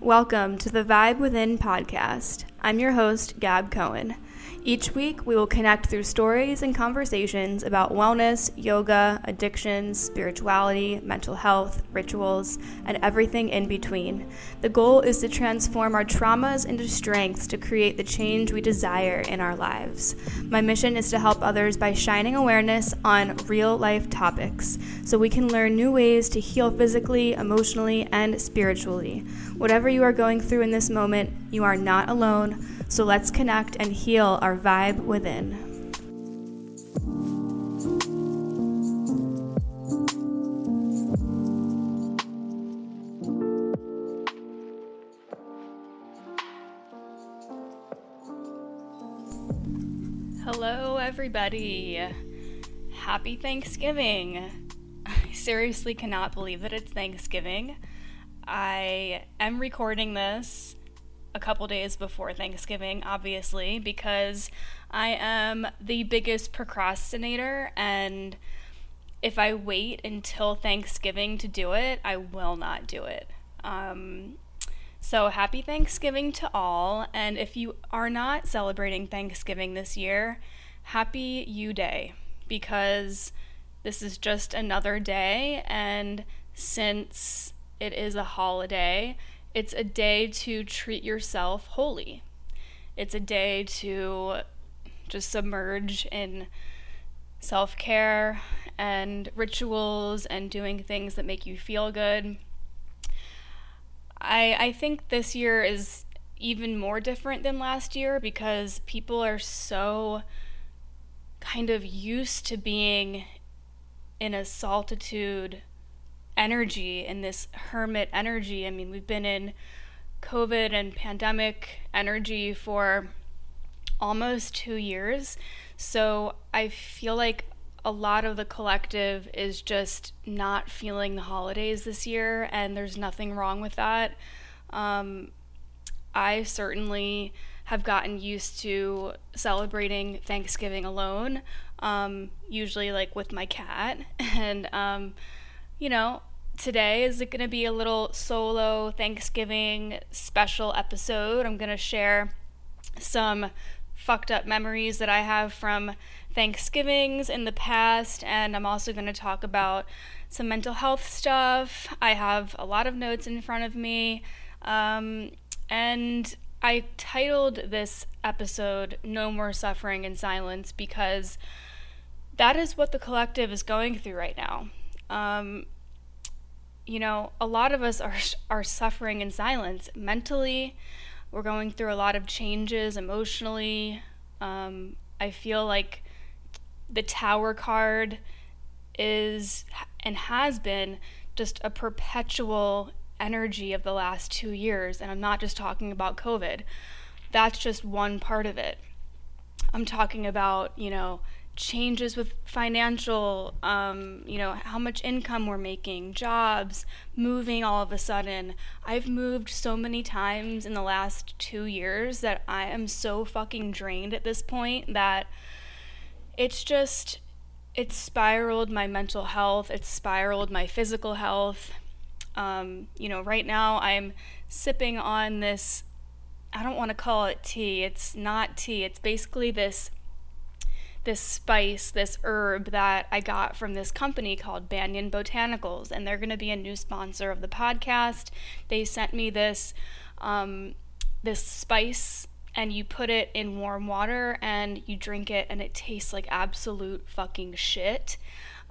Welcome to the Vibe Within podcast. I'm your host, Gab Cohen. Each week, we will connect through stories and conversations about wellness, yoga, addictions, spirituality, mental health, rituals, and everything in between. The goal is to transform our traumas into strengths to create the change we desire in our lives. My mission is to help others by shining awareness on real life topics so we can learn new ways to heal physically, emotionally, and spiritually. Whatever you are going through in this moment, you are not alone. So let's connect and heal our vibe within. Hello, everybody. Happy Thanksgiving. I seriously cannot believe that it's Thanksgiving. I am recording this a couple days before Thanksgiving, obviously, because I am the biggest procrastinator and if I wait until Thanksgiving to do it, I will not do it. Um, so happy Thanksgiving to all. And if you are not celebrating Thanksgiving this year, happy You Day because this is just another day. And since it is a holiday, it's a day to treat yourself wholly. It's a day to just submerge in self care and rituals and doing things that make you feel good. I, I think this year is even more different than last year because people are so kind of used to being in a solitude energy and this hermit energy. I mean, we've been in COVID and pandemic energy for almost two years. So I feel like a lot of the collective is just not feeling the holidays this year, and there's nothing wrong with that. Um, I certainly have gotten used to celebrating Thanksgiving alone, um, usually like with my cat. And, um, you know, today is going to be a little solo Thanksgiving special episode. I'm going to share some fucked up memories that I have from Thanksgivings in the past, and I'm also going to talk about some mental health stuff. I have a lot of notes in front of me, um, and I titled this episode No More Suffering in Silence because that is what the collective is going through right now. Um, you know, a lot of us are are suffering in silence mentally. We're going through a lot of changes emotionally. Um, I feel like the Tower card is and has been just a perpetual energy of the last two years, and I'm not just talking about COVID. That's just one part of it. I'm talking about, you know, changes with financial, um, you know, how much income we're making, jobs, moving all of a sudden. I've moved so many times in the last two years that I am so fucking drained at this point that it's just, it's spiraled my mental health, it's spiraled my physical health. Um, you know, right now I'm sipping on this, I don't want to call it tea, it's not tea, it's basically this this spice, this herb that I got from this company called Banyan Botanicals, and they're going to be a new sponsor of the podcast. They sent me this um, this spice, and you put it in warm water and you drink it, and it tastes like absolute fucking shit.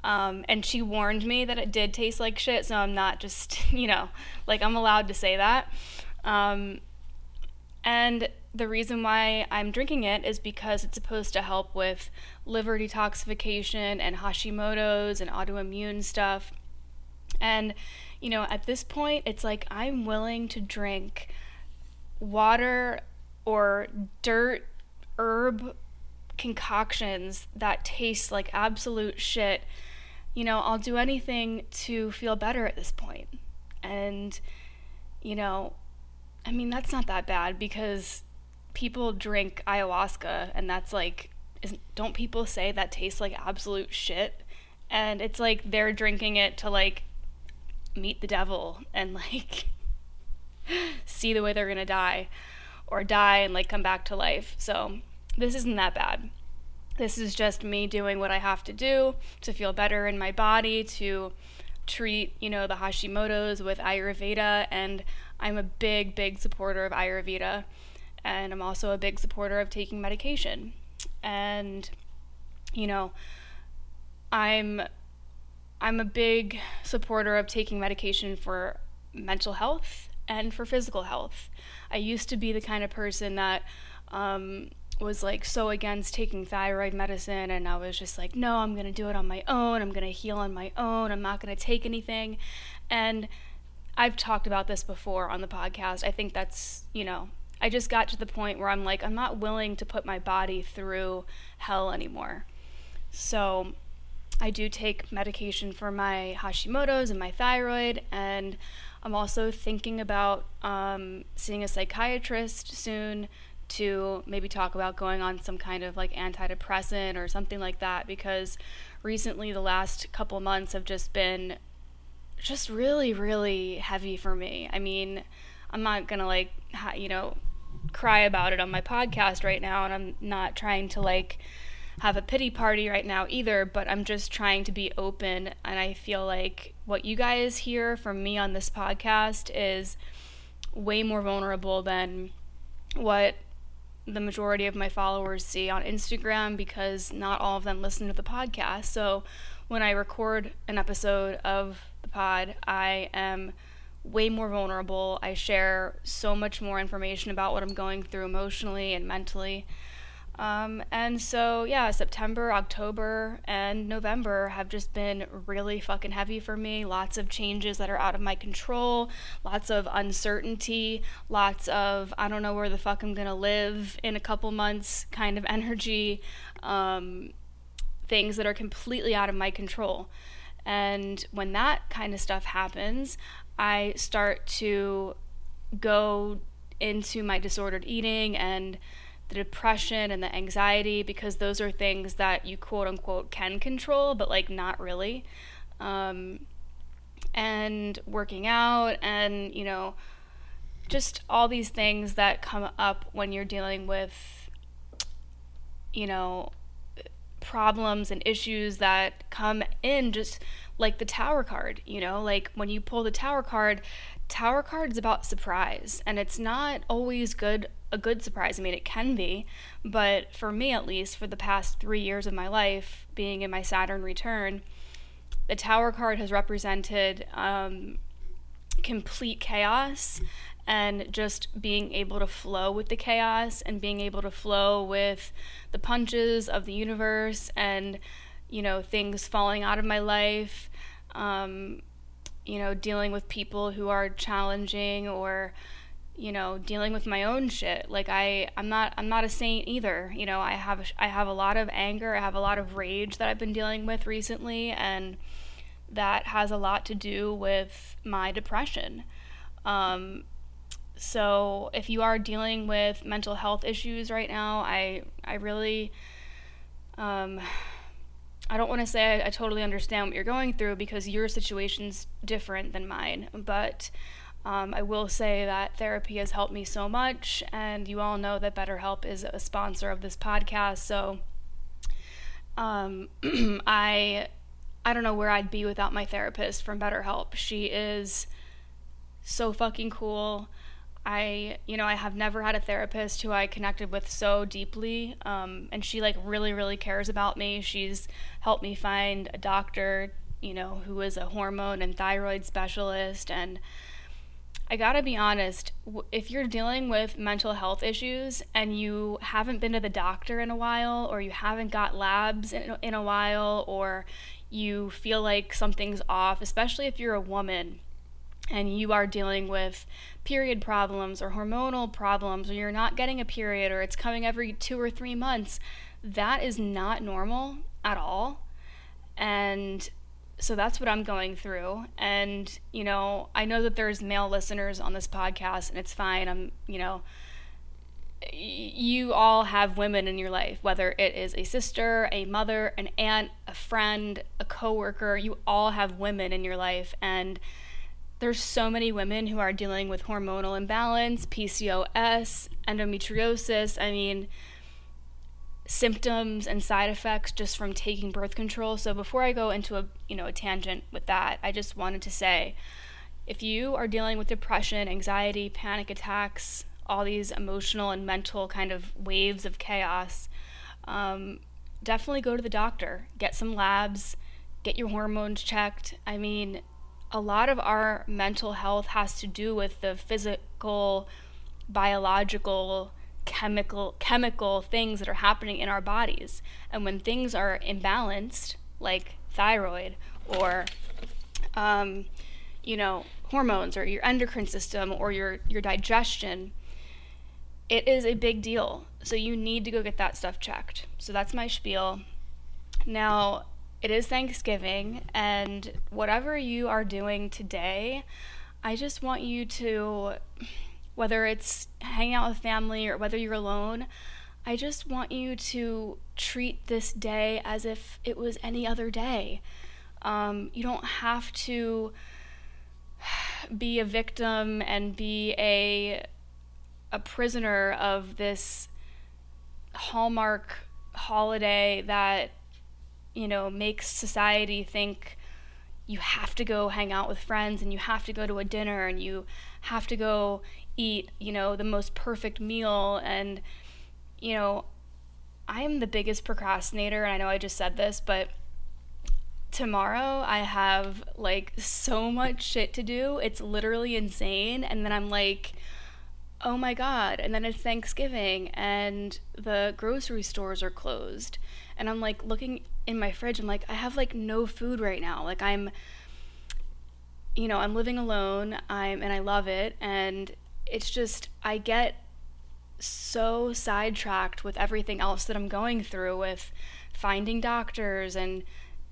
Um, and she warned me that it did taste like shit, so I'm not just, you know, like I'm allowed to say that. Um, and the reason why I'm drinking it is because it's supposed to help with liver detoxification and Hashimoto's and autoimmune stuff. And, you know, at this point, it's like I'm willing to drink water or dirt herb concoctions that taste like absolute shit. You know, I'll do anything to feel better at this point. And, you know, I mean, that's not that bad because people drink ayahuasca and that's like don't people say that tastes like absolute shit and it's like they're drinking it to like meet the devil and like see the way they're going to die or die and like come back to life. So this isn't that bad. This is just me doing what I have to do to feel better in my body, to treat, you know, the Hashimoto's with Ayurveda. And I'm a big, big supporter of Ayurveda. And I'm also a big supporter of taking medication. And, you know, I'm I'm a big supporter of taking medication for mental health and for physical health. I used to be the kind of person that um, was like so against taking thyroid medicine, and I was just like, no, I'm gonna do it on my own. I'm gonna heal on my own. I'm not gonna take anything. And I've talked about this before on the podcast. I think that's, you know, I just got to the point where I'm like, I'm not willing to put my body through hell anymore. So I do take medication for my Hashimoto's and my thyroid, and I'm also thinking about um, seeing a psychiatrist soon to maybe talk about going on some kind of like antidepressant or something like that because recently the last couple months have just been just really really heavy for me. I mean, I'm not going to like ha- you know cry about it on my podcast right now and I'm not trying to like have a pity party right now either, but I'm just trying to be open and I feel like what you guys hear from me on this podcast is way more vulnerable than what the majority of my followers see on Instagram because not all of them listen to the podcast. So when I record an episode of the pod, I am way more vulnerable. I share so much more information about what I'm going through emotionally and mentally. Um, and so, yeah, September, October, and November have just been really fucking heavy for me. Lots of changes that are out of my control, lots of uncertainty, lots of I don't know where the fuck I'm gonna live in a couple months kind of energy, um, things that are completely out of my control. And when that kind of stuff happens, I start to go into my disordered eating and the depression and the anxiety because those are things that you quote unquote can control, but like not really. Um, and working out and, you know, just all these things that come up when you're dealing with, you know, problems and issues that come in just like the tower card, you know, like when you pull the tower card, tower card is about surprise and it's not always good a good surprise. I mean, it can be, but for me at least, for the past three years of my life, being in my Saturn return, the Tower card has represented um, complete chaos and just being able to flow with the chaos and being able to flow with the punches of the universe and, you know, things falling out of my life. Um, you know, dealing with people who are challenging or you know dealing with my own shit like i i'm not i'm not a saint either you know i have i have a lot of anger i have a lot of rage that i've been dealing with recently and that has a lot to do with my depression um, so if you are dealing with mental health issues right now i i really um, i don't want to say I, I totally understand what you're going through because your situation's different than mine but um, I will say that therapy has helped me so much, and you all know that BetterHelp is a sponsor of this podcast. So um, I I don't know where I'd be without my therapist from BetterHelp. She is so fucking cool. I, you know, I have never had a therapist who I connected with so deeply. Um, and she, like, really, really cares about me. She's helped me find a doctor, you know, who is a hormone and thyroid specialist. And I gotta be honest, if you're dealing with mental health issues and you haven't been to the doctor in a while, or you haven't got labs in, in a while, or you feel like something's off, especially if you're a woman and you are dealing with period problems or hormonal problems, or you're not getting a period, or it's coming every two or three months, that is not normal at all. And so that's what I'm going through. And, you know, I know that there's male listeners on this podcast, and it's fine. I'm, you know, you all have women in your life, whether it is a sister, a mother, an aunt, a friend, a coworker, you all have women in your life. And there's so many women who are dealing with hormonal imbalance, PCOS, endometriosis. I mean, symptoms and side effects just from taking birth control. So before I go into a, you know, a tangent with that, I just wanted to say if you are dealing with depression, anxiety, panic attacks, all these emotional and mental kind of waves of chaos, um, definitely go to the doctor. Get some labs, get your hormones checked. I mean, a lot of our mental health has to do with the physical, biological, chemical chemical things that are happening in our bodies. And when things are imbalanced, like thyroid or um, you know, hormones or your endocrine system or your your digestion, it is a big deal. So you need to go get that stuff checked. So that's my spiel. Now, it is Thanksgiving, and whatever you are doing today, I just want you to, whether it's hanging out with family or whether you're alone, I just want you to treat this day as if it was any other day. Um, you don't have to be a victim and be a a prisoner of this hallmark holiday that you know, makes society think you have to go hang out with friends and you have to go to a dinner and you have to go eat, you know, the most perfect meal. And, you know, I am the biggest procrastinator. And I know I just said this, but tomorrow I have like so much shit to do. It's literally insane. And then I'm like, oh my God. And then it's Thanksgiving and the grocery stores are closed. And I'm like looking in my fridge. I'm like, I have like no food right now. Like I'm, you know, I'm living alone. I'm and I love it. And it's just I get so sidetracked with everything else that I'm going through with finding doctors and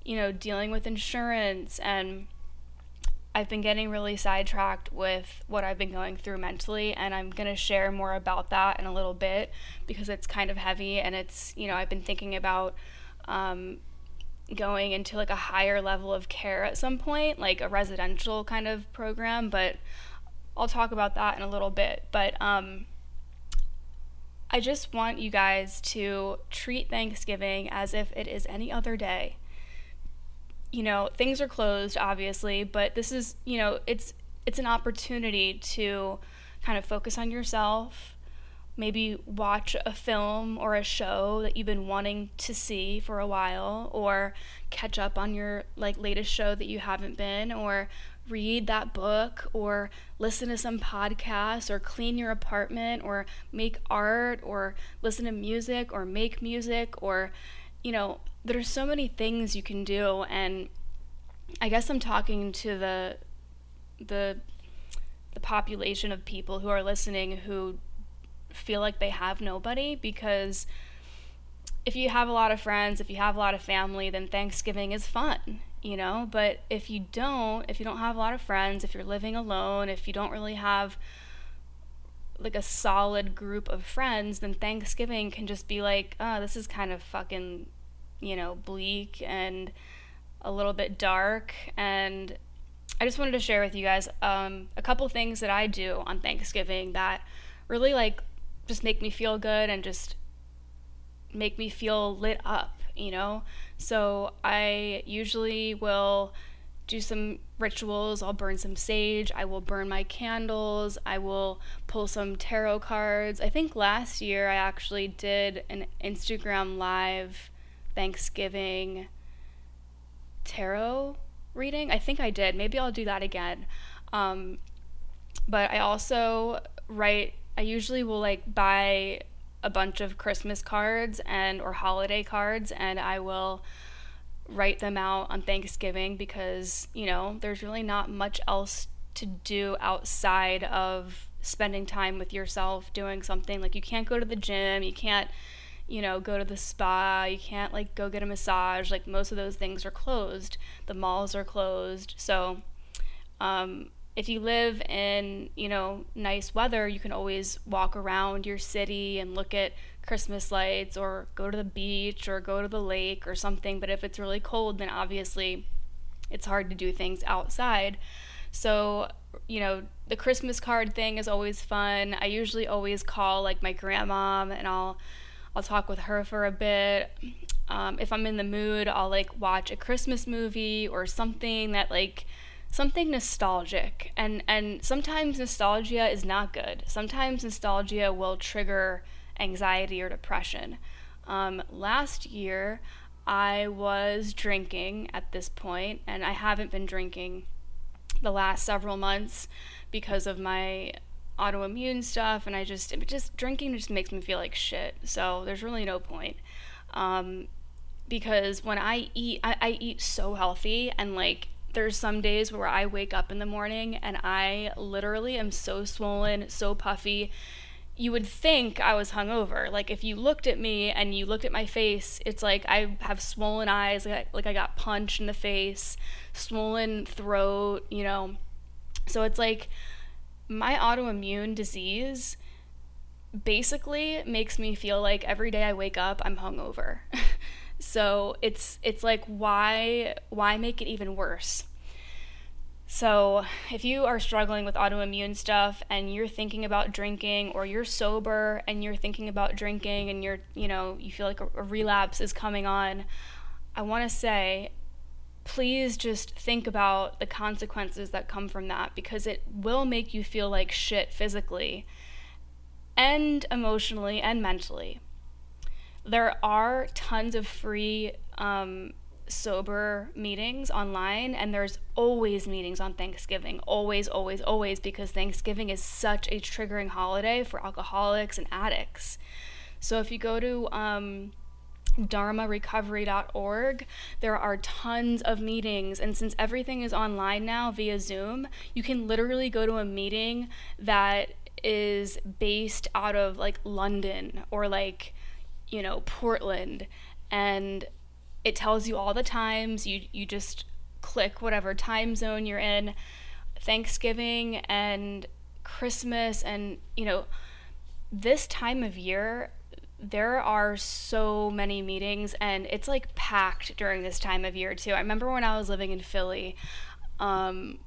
you know dealing with insurance and I've been getting really sidetracked with what I've been going through mentally, and I'm going to share more about that in a little bit because it's kind of heavy and it's, you know, I've been thinking about um, going into like a higher level of care at some point, like a residential kind of program, but I'll talk about that in a little bit. But um, I just want you guys to treat Thanksgiving as if it is any other day. You know, things are closed obviously, but this is, you know, it's it's an opportunity to kind of focus on yourself, maybe watch a film or a show that you've been wanting to see for a while or catch up on your like latest show that you haven't been or read that book or listen to some podcast or clean your apartment or make art or listen to music or make music or you know there's so many things you can do. And I guess I'm talking to the the the population of people who are listening who feel like they have nobody because if you have a lot of friends, if you have a lot of family, then Thanksgiving is fun, you know? But if you don't, if you don't have a lot of friends, if you're living alone, if you don't really have like a solid group of friends, then Thanksgiving can just be like, oh, this is kind of fucking, you know, bleak and a little bit dark. And I just wanted to share with you guys um, a couple things that I do on Thanksgiving that really like just make me feel good and just make me feel lit up, you know? So I usually will do some rituals. I'll burn some sage. I will burn my candles. I will pull some tarot cards. I think last year I actually did an Instagram live Thanksgiving tarot reading. I think I did. Maybe I'll do that again. Um, but I also write I usually will like buy a bunch of Christmas cards and or holiday cards and I will write them out on Thanksgiving because, you know, there's really not much else to do outside of spending time with yourself doing something like you can't go to the gym, you can't you know, go to the spa, you can't like go get a massage. Like most of those things are closed. The malls are closed. So um, if you live in, you know, nice weather, you can always walk around your city and look at Christmas lights or go to the beach or go to the lake or something. But if it's really cold, then obviously it's hard to do things outside. So, you know, the Christmas card thing is always fun. I usually always call like my grandma and I'll I'll talk with her for a bit. Um, if I'm in the mood, I'll like watch a Christmas movie or something that like something nostalgic. And and sometimes nostalgia is not good. Sometimes nostalgia will trigger anxiety or depression. Um, last year, I was drinking at this point, and I haven't been drinking the last several months because of my autoimmune stuff, and I just just drinking just makes me feel like shit. So there's really no point. Um, because when I eat, I, I eat so healthy, and like there's some days where I wake up in the morning and I literally am so swollen, so puffy, you would think I was hungover. Like if you looked at me and you looked at my face, it's like I have swollen eyes, like I, got punched in the face, swollen throat, you know. So it's like my autoimmune disease basically makes me feel like every day I wake up I'm hungover. so it's it's like why why make it even worse? So, if you are struggling with autoimmune stuff and you're thinking about drinking or you're sober and you're thinking about drinking and you're, you know, you feel like a, relapse is coming on, I want to say please just think about the consequences that come from that because it will make you feel like shit physically and emotionally and mentally. There are tons of free um, sober meetings online and there's always meetings on Thanksgiving. Always always always because Thanksgiving is such a triggering holiday for alcoholics and addicts. So if you go to um, dharmarecovery.org there are tons of meetings. And since everything is online now via zoom you can literally go to a meeting that is based out of like london or like you know portland and it tells you all the times. You you just click whatever time zone you're in. Thanksgiving and Christmas and you know this time of year there are so many meetings and it's like packed during this time of year too. I remember when I was living in Philly um,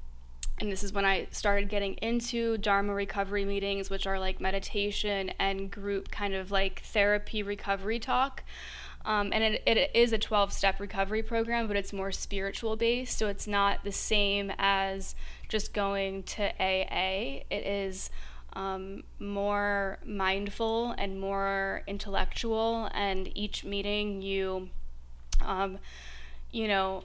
and this is when I started getting into Dharma recovery meetings, which are like meditation and group kind of like therapy recovery talk. Um, and it, it is a 12 step recovery program, but it's more spiritual based. So it's not the same as just going to AA. It is um, more mindful and more intellectual. And each meeting, you, um, you know,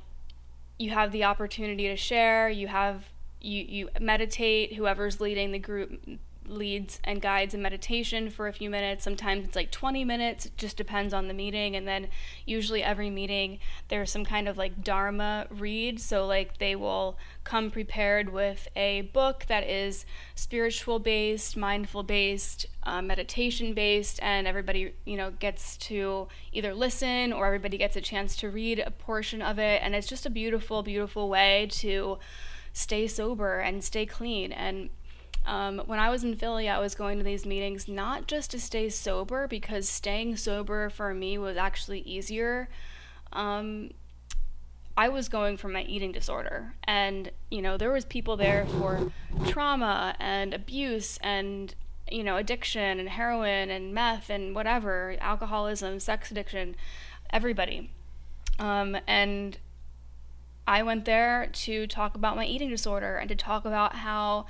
you have the opportunity to share. You have you you meditate. Whoever's leading the group leads and guides and meditation for a few minutes. Sometimes it's like 20 minutes, it just depends on the meeting. And then usually every meeting there's some kind of like Dharma read. So, like, they will come prepared with a book that is spiritual based, mindful based, uh, meditation based, and everybody, you know, gets to either listen or everybody gets a chance to read a portion of it. And it's just a beautiful, beautiful way to stay sober and stay clean. And um, when I was in Philly, I was going to these meetings not just to stay sober, because staying sober for me was actually easier. Um, I was going for my eating disorder, and you know there was people there for trauma and abuse and you know addiction and heroin and meth and whatever, alcoholism, sex addiction, everybody. Um, and I went there to talk about my eating disorder and to talk about how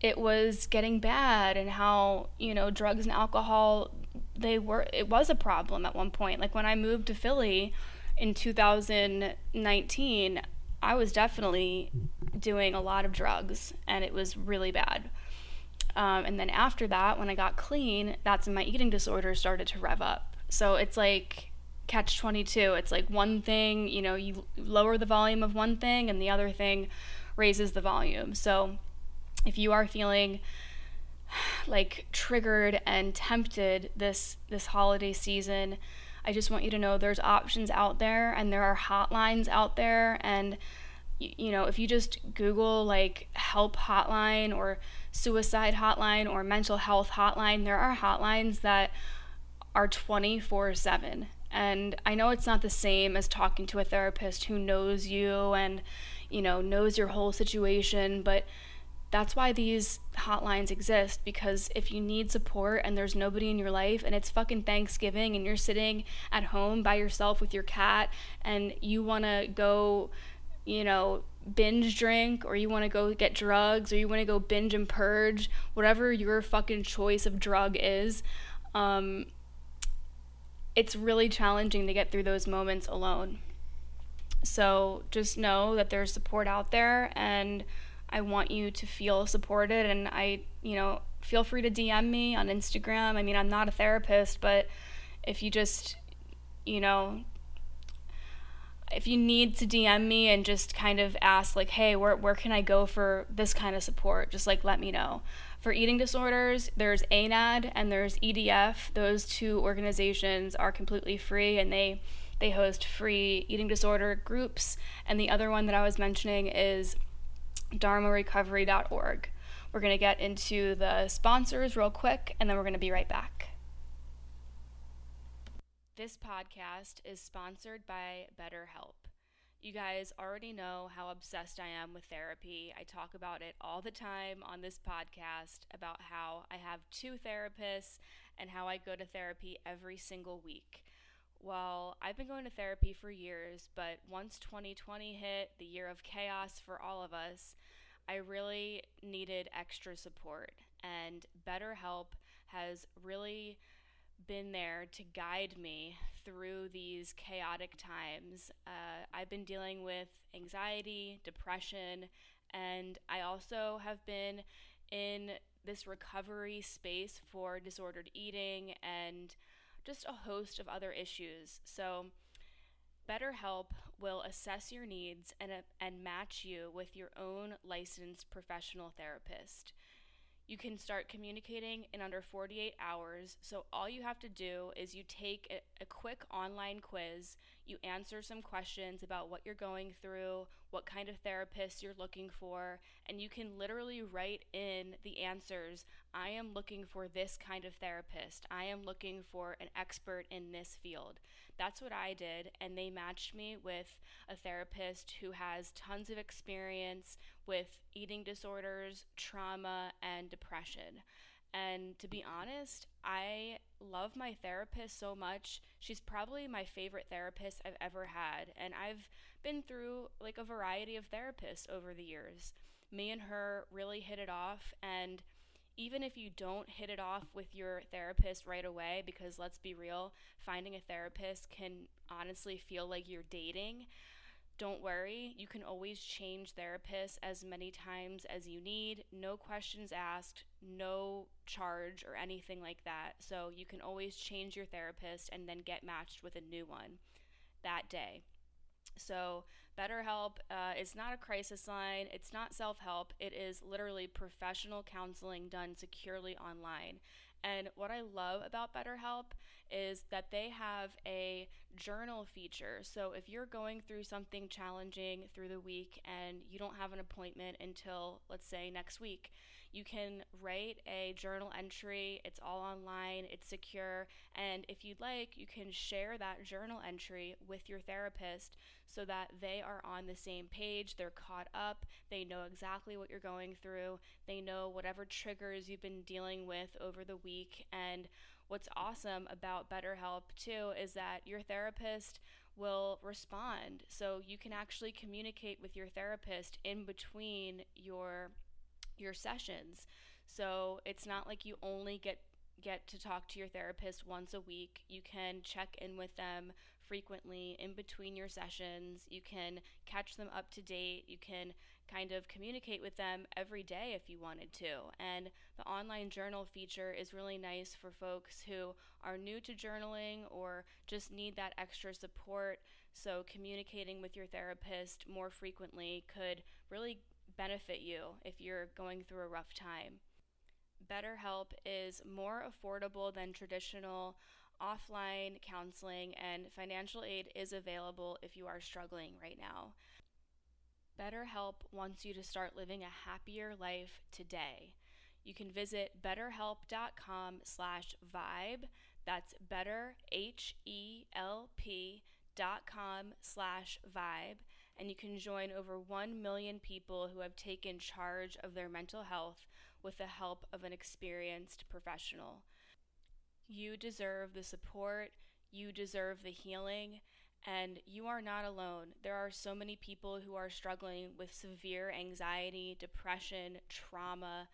it was getting bad and how you know drugs and alcohol they were it was a problem at one point. Like when i moved to philly in 2019 i was definitely doing a lot of drugs and it was really bad. Um, and then after that when i got clean that's when my eating disorder started to rev up. So it's like catch 22 it's like one thing you know you lower the volume of one thing and the other thing raises the volume so if you are feeling like triggered and tempted this this holiday season, I just want you to know there's options out there and there are hotlines out there and you know, if you just Google like help hotline or suicide hotline or mental health hotline, there are hotlines that are 24 7. And I know it's not the same as talking to a therapist who knows you and you know, knows your whole situation, but that's why these hotlines exist because if you need support and there's nobody in your life and it's fucking Thanksgiving and you're sitting at home by yourself with your cat and you want to go, you know, binge drink or you want to go get drugs or you want to go binge and purge, whatever your fucking choice of drug is, um, it's really challenging to get through those moments alone. So just know that there's support out there and I want you to feel supported and I, you know, feel free to DM me on Instagram. I mean, I'm not a therapist, but if you just, you know, if you need to DM me and just kind of ask like, "Hey, where where can I go for this kind of support?" just like let me know. For eating disorders, there's ANAD and there's EDF. Those two organizations are completely free and they they host free eating disorder groups. And the other one that I was mentioning is dharmarecovery.org. We're going to get into the sponsors real quick and then we're going to be right back. This podcast is sponsored by BetterHelp. You guys already know how obsessed I am with therapy. I talk about it all the time on this podcast about how I have two therapists and how I go to therapy every single week. Well, I've been going to therapy for years, but once 2020 hit, the year of chaos for all of us, I really needed extra support. And BetterHelp has really been there to guide me through these chaotic times. Uh, I've been dealing with anxiety, depression, and I also have been in this recovery space for disordered eating and just a host of other issues. So, BetterHelp will assess your needs and, uh, and match you with your own licensed professional therapist. You can start communicating in under 48 hours. So, all you have to do is you take a, a, quick online quiz, you answer some questions about what you're going through, what kind of therapist you're looking for, and you can literally write in the answers I am looking for this kind of therapist. I am looking for an expert in this field. That's what I did, and they matched me with a therapist who has tons of experience with eating disorders, trauma, and depression. And to be honest, I love my therapist so much. She's probably my favorite therapist I've ever had. And I've been through like a variety of therapists over the years. Me and her really hit it off. And even if you don't hit it off with your therapist right away, because let's be real, finding a therapist can honestly feel like you're dating. Don't worry, you can always change therapists as many times as you need. No questions asked, no charge, or anything like that. So you can always change your therapist and then get matched with a new one that day. So, BetterHelp uh, is not a crisis line, it's not self help, it is literally professional counseling done securely online. And what I love about BetterHelp is that they have a journal feature. So if you're going through something challenging through the week and you don't have an appointment until, let's say, next week, you can write a journal entry. It's all online, it's secure. And if you'd like, you can share that journal entry with your therapist so that they are on the same page. They're caught up. They know exactly what you're going through. They know whatever triggers you've been dealing with over the week. And what's awesome about BetterHelp, too, is that your therapist will respond. So you can actually communicate with your therapist in between your your sessions. So it's not like you only get get to talk to your therapist once a week. You can check in with them frequently in between your sessions. You can catch them up to date. You can kind of communicate with them every day if you wanted to. And the online journal feature is really nice for folks who are new to journaling or just need that extra support. So, communicating with your therapist more frequently could really benefit you if you're going through a rough time. BetterHelp is more affordable than traditional offline counseling, and financial aid is available if you are struggling right now. BetterHelp wants you to start living a happier life today. You can visit betterhelp.com slash vibe. That's better, H-E-L-P dot com slash vibe and you can join over 1 million people who have taken charge of their mental health with the help of an experienced professional. You deserve the support, you deserve the healing, and you are not alone. There are so many people who are struggling with severe anxiety, depression, trauma,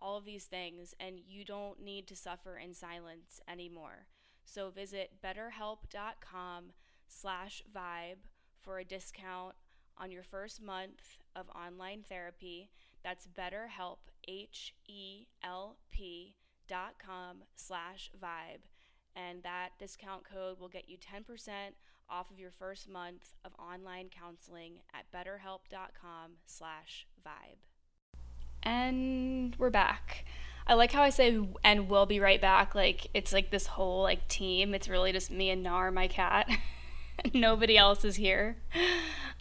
all of these things, and you don't need to suffer in silence anymore. So visit betterhelp.com slash vibe for a discount on your first month of online therapy. That's betterhelp, H-E-L-P dot com slash vibe. And that discount code will get you 10% off of your first month of online counseling at betterhelp.com slash vibe. And we're back. I like how I say and we'll be right back. Like it's like this whole like team. It's really just me and Nar, my cat. Nobody else is here.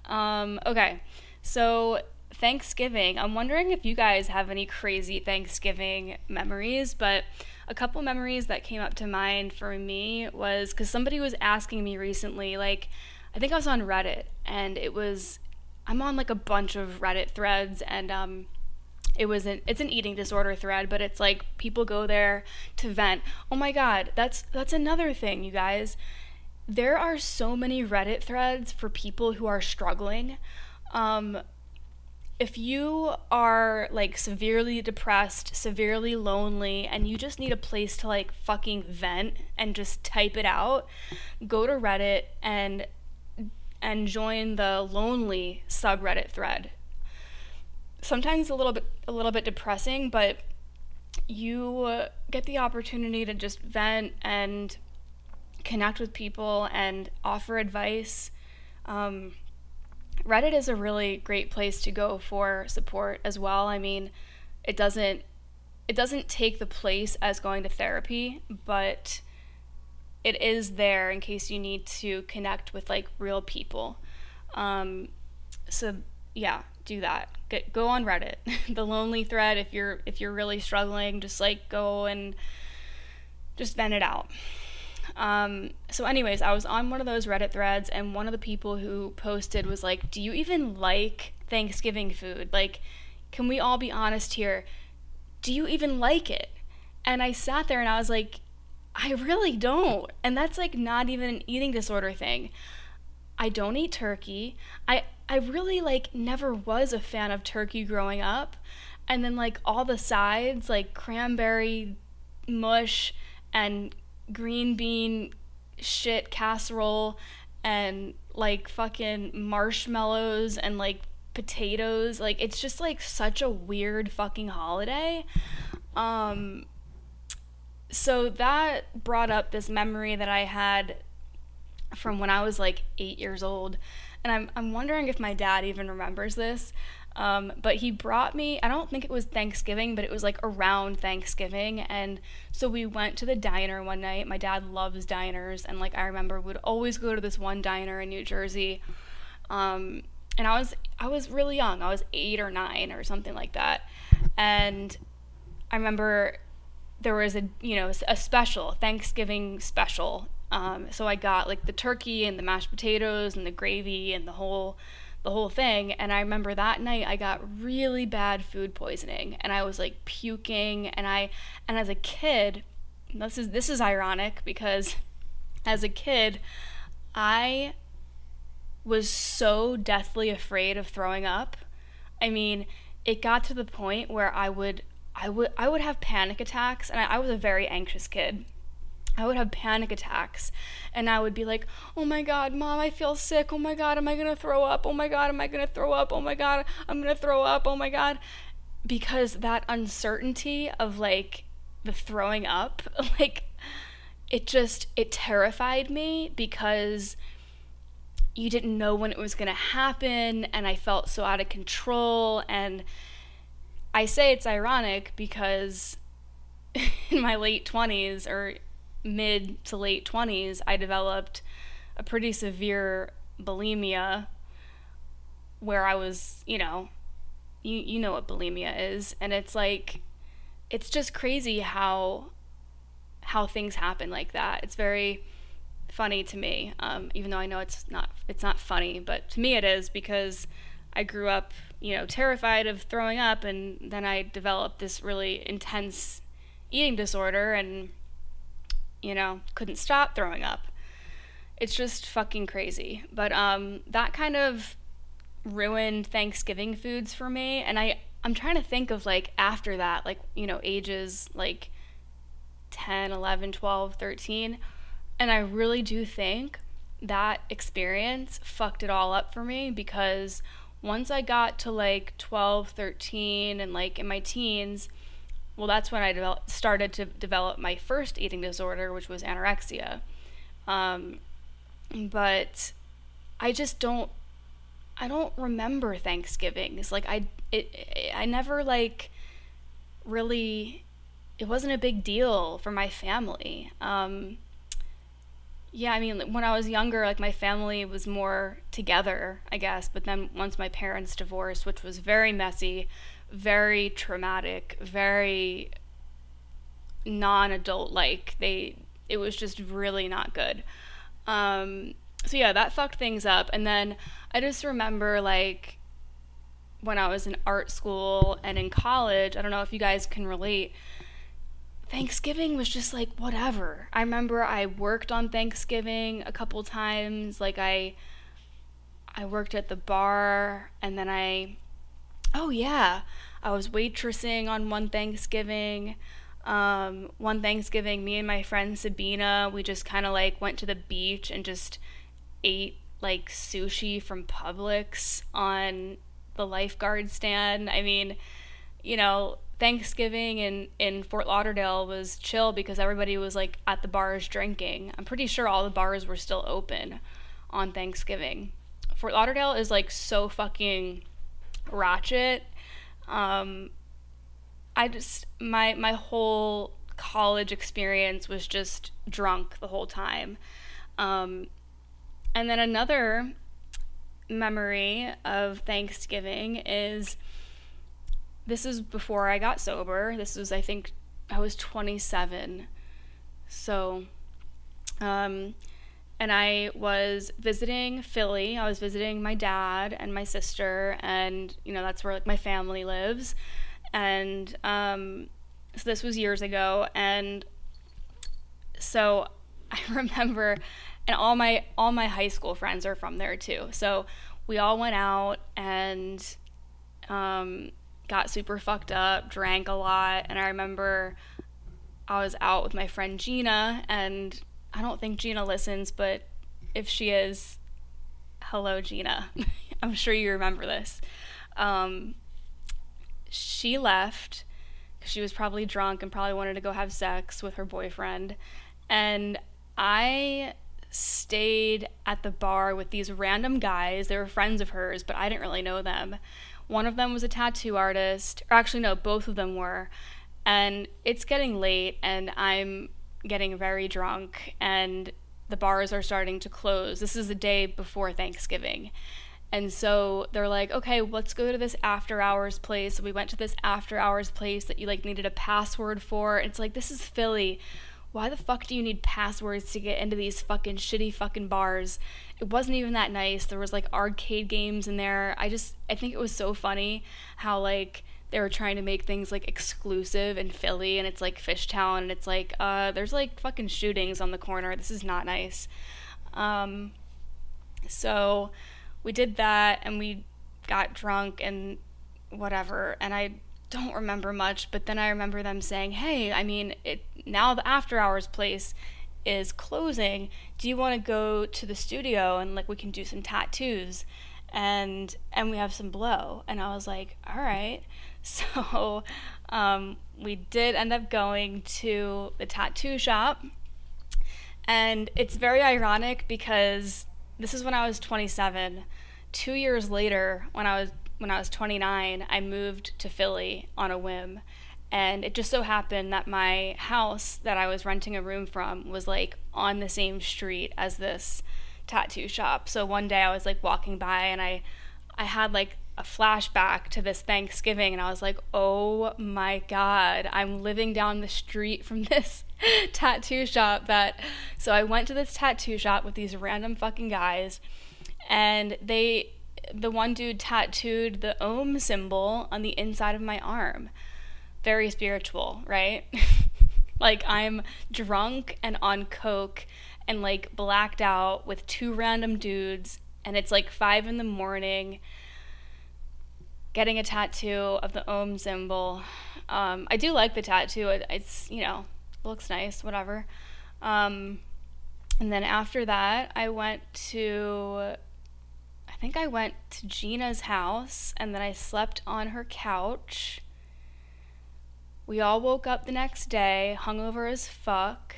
Um, okay, so Thanksgiving. I'm wondering if you guys have any crazy Thanksgiving memories, but a couple memories that came up to mind for me was because somebody was asking me recently, like, I think I was on Reddit, and it was, I'm on like a bunch of Reddit threads, and um, it was an it's an eating disorder thread, but it's like people go there to vent. Oh my god, that's that's another thing, you guys. There are so many Reddit threads for people who are struggling. Um, if you are like severely depressed, severely lonely, and you just need a place to like fucking vent and just type it out, go to Reddit and and join the lonely subreddit thread. Sometimes a little bit a little bit depressing, but you get the opportunity to just vent and connect with people and offer advice. Um, Reddit is a really great place to go for support as well. I mean, it doesn't it doesn't take the place as going to therapy, but it is there in case you need to connect with like real people. Um, so yeah, do that. Get, go on Reddit, the lonely thread. If you're if you're really struggling, just like go and just vent it out. Um, so, anyways, I was on one of those Reddit threads, and one of the people who posted was like, Do you even like Thanksgiving food? Like, can we all be honest here? Do you even like it? And I sat there and I was like, I really don't. And that's like not even an eating disorder thing. I don't eat turkey. I I really like never was a fan of turkey growing up. And then like all the sides like cranberry mush and green bean shit casserole and like fucking marshmallows and like potatoes. Like it's just like such a weird fucking holiday. Um so that brought up this memory that I had from when I was like 8 years old. And I'm I'm wondering if my dad even remembers this. Um, but he brought me, I don't think it was Thanksgiving, but it was like around Thanksgiving. And so we went to the diner one night. My dad loves diners. And like I remember would always go to this one diner in New Jersey. Um, and I was I was really young. I was eight or nine or something like that. And I remember there was a you know a special Thanksgiving special. Um, so I got like the turkey and the mashed potatoes and the gravy and the whole the whole thing. And I remember that night I got really bad food poisoning and I was like puking and I and as a kid, this is this is ironic because as a kid, I was so deathly afraid of throwing up. I mean, it got to the point where I would I would I would have panic attacks and I, I was a very anxious kid. I would have panic attacks and I would be like, oh my God, mom, I feel sick. Oh my God, am I going to throw up? Oh my God, am I going to throw up? Oh my God, I'm going to throw up. Oh my God. Because that uncertainty of like the throwing up, like it just, it terrified me because you didn't know when it was going to happen and I felt so out of control. And I say it's ironic because in my late 20s or mid to late 20s, I developed a pretty severe bulimia where I was, you know, you you know what bulimia is and it's like it's just crazy how how things happen like that. It's very funny to me, um, even though I know it's not it's not funny, but to me it is because I grew up, you know, terrified of throwing up, and then I developed this really intense eating disorder, and you know, couldn't stop throwing up. It's just fucking crazy. But um, that kind of ruined Thanksgiving foods for me, and I I'm trying to think of like after that, like you know, ages like 10, 11, 12, 13 and I really do think that experience fucked it all up for me because once I got to like 12, 13, and like in my teens, well, that's when I develop, started to develop my first eating disorder, which was anorexia. Um, but I just don't, I don't remember Thanksgivings. Like I, it, it, I never like really, it wasn't a big deal for my family. Um, yeah, I mean, when I was younger, like my family was more together, I guess. But then once my parents divorced, which was very messy, very traumatic, very non-adult like, they it was just really not good. Um, so yeah, that fucked things up. And then I just remember like when I was in art school and in college. I don't know if you guys can relate Thanksgiving was just like whatever. I remember I worked on Thanksgiving a couple times. Like I I worked at the bar and then I oh yeah, I was waitressing on one Thanksgiving. Um, one Thanksgiving, me and my friend Sabina, we just kind of like went to the beach and just ate like sushi from Publix on the lifeguard stand. I mean, you know, Thanksgiving in, in Fort Lauderdale was chill because everybody was like at the bars drinking. I'm pretty sure all the bars were still open on Thanksgiving. Fort Lauderdale is like so fucking ratchet. Um, I just my my whole college experience was just drunk the whole time. Um, and then another memory of Thanksgiving is this is before I got sober. This was, I think, I was 27. So, um, and I was visiting Philly. I was visiting my dad and my sister, and you know that's where like my family lives. And um, so this was years ago, and so I remember, and all my all my high school friends are from there too. So we all went out and um, got super fucked up, drank a lot, and I remember I was out with my friend Gina, and I don't think Gina listens, but if she is, hello, Gina. I'm sure you remember this. Um, she left because she was probably drunk and probably wanted to go have sex with her boyfriend. And I stayed at the bar with these random guys. They were friends of hers, but I didn't really know them. One of them was a tattoo artist, or actually, no, both of them were. And it's getting late, and I'm getting very drunk, and the bars are starting to close. This is the day before Thanksgiving. And so they're like, okay, let's go to this after hours place. So we went to this after hours place that you like needed a password for. It's like, this is Philly why the fuck do you need passwords to get into these fucking shitty fucking bars? It wasn't even that nice. There was like arcade games in there. I just I think it was so funny how like they were trying to make things like exclusive in Philly and it's like Fishtown and it's like uh there's like fucking shootings on the corner. This is not nice. Um so we did that and we got drunk and whatever and I don't remember much, but then I remember them saying, "Hey, I mean, it now the after hours place is closing. Do you want to go to the studio and like we can do some tattoos?" And and we have some blow. And I was like, "All right." So, um, we did end up going to the tattoo shop. And it's very ironic because this is when I was 27. 2 years later, when I was when I was 29, I moved to Philly on a whim. And it just so happened that my house that I was renting a room from was like on the same street as this tattoo shop. So one day I was like walking by and I I had like a flashback to this Thanksgiving and I was like, "Oh my god, I'm living down the street from this tattoo shop that so I went to this tattoo shop with these random fucking guys and they the one dude tattooed the Om symbol on the inside of my arm. Very spiritual, right? like I'm drunk and on coke and like blacked out with two random dudes and it's like 5 in the morning getting a tattoo of the Om symbol. Um, I do like the tattoo. It, it's, you know, looks nice, whatever. Um, and then after that, I went to, I think I went to Gina's house and then I slept on her couch. We all woke up the next day, hungover as fuck.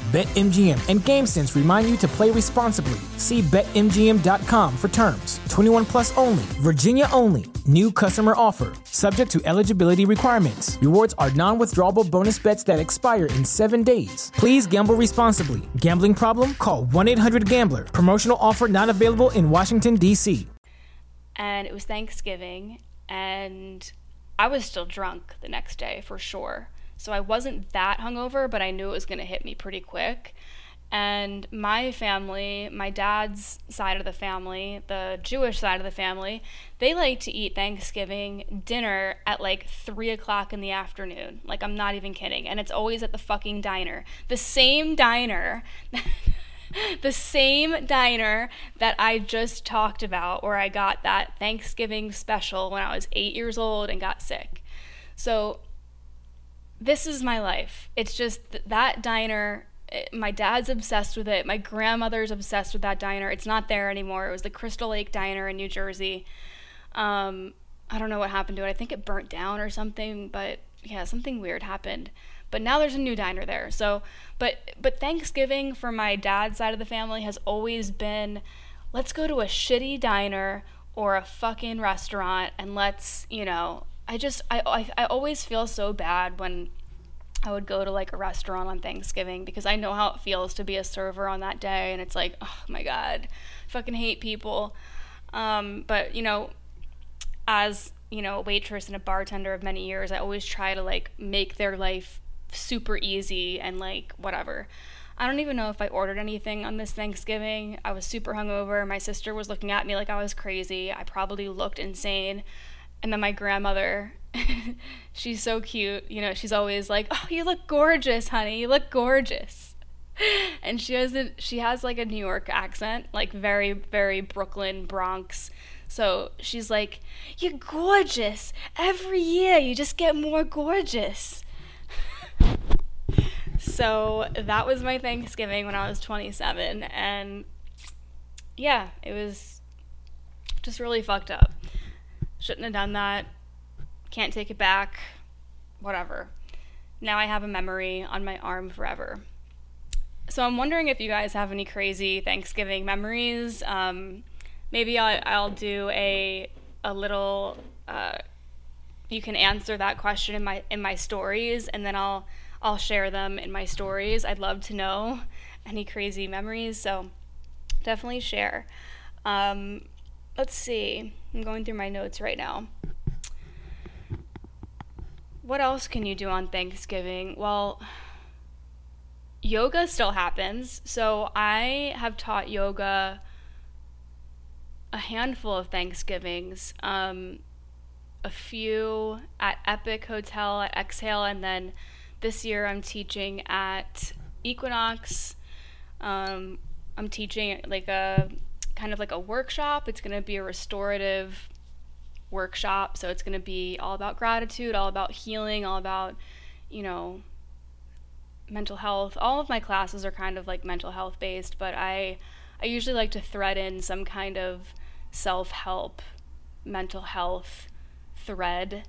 BetMGM and GameSense remind you to play responsibly. See BetMGM.com for terms. 21 plus only, Virginia only. New customer offer, subject to eligibility requirements. Rewards are non withdrawable bonus bets that expire in seven days. Please gamble responsibly. Gambling problem? Call 1 800 Gambler. Promotional offer not available in Washington, D.C. And it was Thanksgiving, and I was still drunk the next day for sure. So I wasn't that hungover, but I knew it was going to hit me pretty quick. And my family, my dad's side of the family, the Jewish side of the family, they like to eat Thanksgiving dinner at like three o'clock in the afternoon. Like, I'm not even kidding. And it's always at the fucking diner. The same diner. the same diner that I just talked about, where I got that Thanksgiving special when I was eight years old and got sick. So this is my life. It's just that diner. It, eh, my dad's obsessed with it. My grandmother's obsessed with that diner. It's not there anymore. It was the Crystal Lake Diner in New Jersey. Um, I don't know what happened to it. I think it burnt down or something, but yeah, something weird happened. But now there's a new diner there. So, but but Thanksgiving for my dad's side of the family has always been let's go to a shitty diner or a fucking restaurant and let's, you know, I just I, I I always feel so bad when I would go to like a restaurant on Thanksgiving because I know how it feels to be a server on that day and it's like, oh my god, fucking hate people. Um, but you know, as you know, a waitress and a bartender of many years, I always try to like make their life super easy and like whatever. I don't even know if I ordered anything on this Thanksgiving. I was super hungover. My sister was looking at me like I was crazy. I probably looked insane. And then my grandmother, she's so cute. You know, she's always like, "Oh, you look gorgeous, honey. You look gorgeous." And she has a, she has like a New York accent, like very very Brooklyn Bronx. So she's like, "You're gorgeous. Every year you just get more gorgeous." so that was my Thanksgiving when I was 27 and yeah, it was just really fucked up. Shouldn't have done that. Can't take it back. Whatever. Now I have a memory on my arm forever. So I'm wondering if you guys have any crazy Thanksgiving memories. Um, maybe I'll, I'll, do a a little. Uh, you can answer that question in my in my stories, and then I'll I'll share them in my stories. I'd love to know any crazy memories. So definitely share. Um, let's see. I'm going through my notes right now. What else can you do on Thanksgiving? Well, yoga still happens. So I have taught yoga a handful of Thanksgivings. Um, a few at Epic Hotel at Exhale, and then this year I'm teaching at Equinox. Um, I'm teaching like a kind of like a workshop. It's going to be a restorative workshop. So it's going to be all about gratitude, all about healing, all about, you know, mental health. All of my classes are kind of like mental health based, but I I usually like to thread in some kind of self-help, mental health thread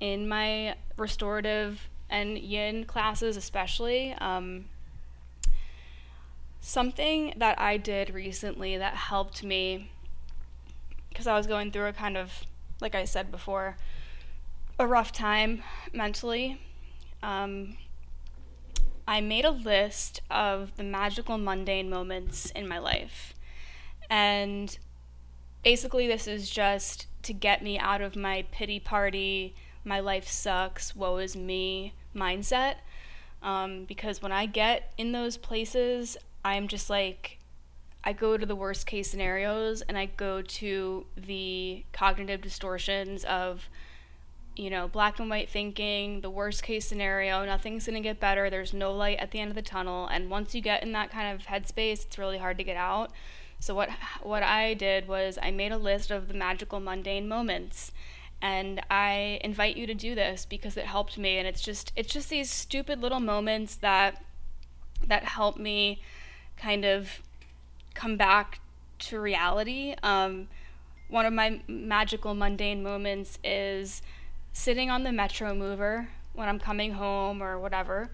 in my restorative and yin classes especially. Um, something that I did recently that helped me because I was going through a kind of like I said before a rough time mentally. Um, I made a list of the magical mundane moments in my life. And basically, this is just to get me out of my pity party, my life sucks, woe is me mindset. Um, because when I get in those places, I'm just like, I go to the worst case scenarios and I go to the cognitive distortions of you know, black and white thinking, the worst case scenario, nothing's going to get better, there's no light at the end of the tunnel, and once you get in that kind of headspace, it's really hard to get out. So what what I did was I made a list of the magical mundane moments and I invite you to do this because it helped me and it's just it's just these stupid little moments that that help me kind of come back to reality. Um, one of my magical mundane moments is sitting on the Metro Mover when I'm coming home or whatever,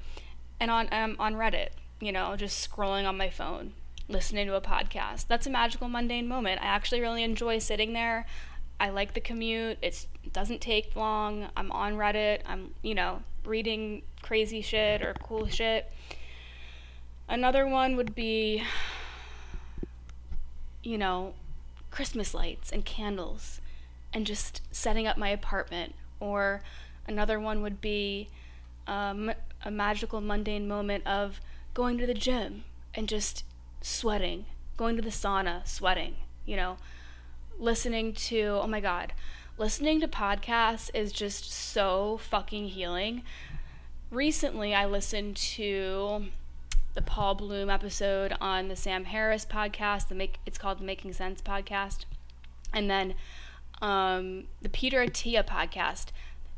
and on um, on Reddit, you know, just scrolling on my phone, listening to a podcast. That's a magical mundane moment. I actually really enjoy sitting there. I like the commute. It's, it doesn't take long. I'm on Reddit. I'm, you know, reading crazy shit or cool shit. Another one would be, you know, Christmas lights and candles and just setting up my apartment or another one would be um, a magical mundane moment of going to the gym and just sweating, going to the sauna, sweating, you know, listening to, oh my God, listening to podcasts is just so fucking healing. Recently, I listened to the Paul Bloom episode on the Sam Harris podcast. The make it's called the Making Sense podcast, and then um, the Peter Attia podcast,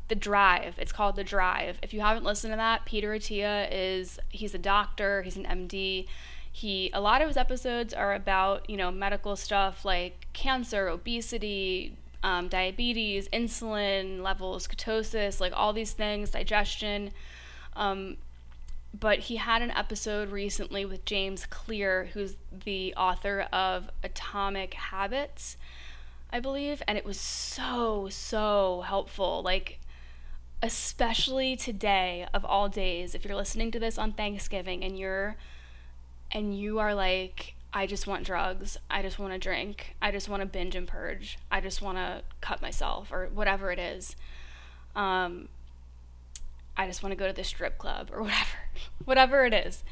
The Drive. It's called The Drive. If you haven't listened to that, Peter Attia is he's a doctor, he's an MD. He a lot of his episodes are about you know medical stuff like cancer, obesity, um, diabetes, insulin levels, ketosis, like all these things, digestion. Um, but he had an episode recently with James Clear, who's the author of Atomic Habits I believe, and it was so, so helpful. Like, especially today of all days, if you're listening to this on Thanksgiving and you're and you are like, I just want drugs, I just want to drink, I just want to binge and purge, I just want to cut myself or whatever it is. Um, I just want to go to the strip club or whatever, whatever it is.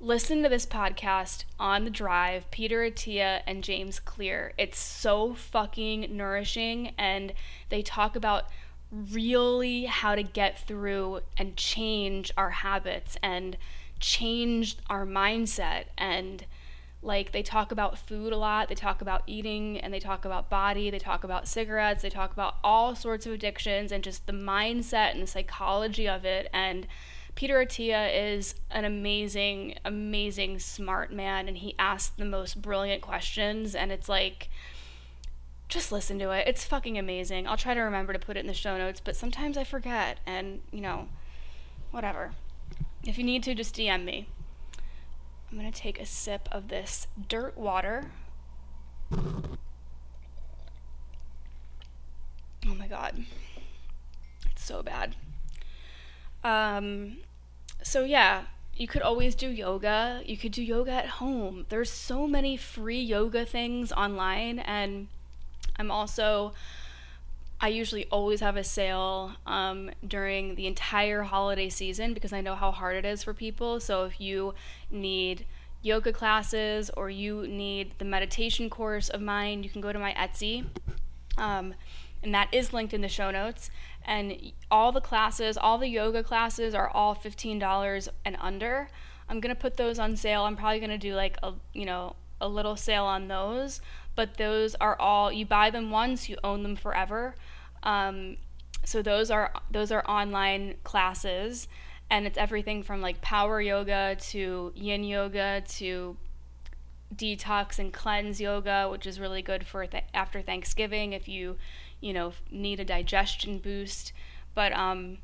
Listen to this podcast on the drive, Peter Attia and James Clear. It's so fucking nourishing, and they talk about really how to get through and change our habits and change our mindset. And like they talk about food a lot. They talk about eating and they talk about body. They talk about cigarettes. They talk about all sorts of addictions and just the mindset and the psychology of it. And Peter Attia is an amazing, amazing, smart man, and he asks the most brilliant questions. And it's like, just listen to it. It's fucking amazing. I'll try to remember to put it in the show notes, but sometimes I forget, and you know, whatever. If you need to, just DM me. I'm gonna take a sip of this dirt water. Oh my god. It's so bad. Um, so yeah, you could always do yoga. You could do yoga at home. There's so many free yoga things online and I'm also I usually always have a sale um, during the entire holiday season because I know how hard it is for people. So if you need yoga classes or you need the meditation course of mine, you can go to my Etsy. Um, and that is linked in the show notes. And all the classes, all the yoga classes are all $15 and under. I'm going to put those on sale. I'm probably going to do like a, you know, a little sale on those, but those are all you buy them once, you own them forever. Um, so those are those are online classes and it's everything from like power yoga to yin yoga to detox and cleanse yoga, which is really good for th- after Thanksgiving if you, you know, need a digestion boost. But um,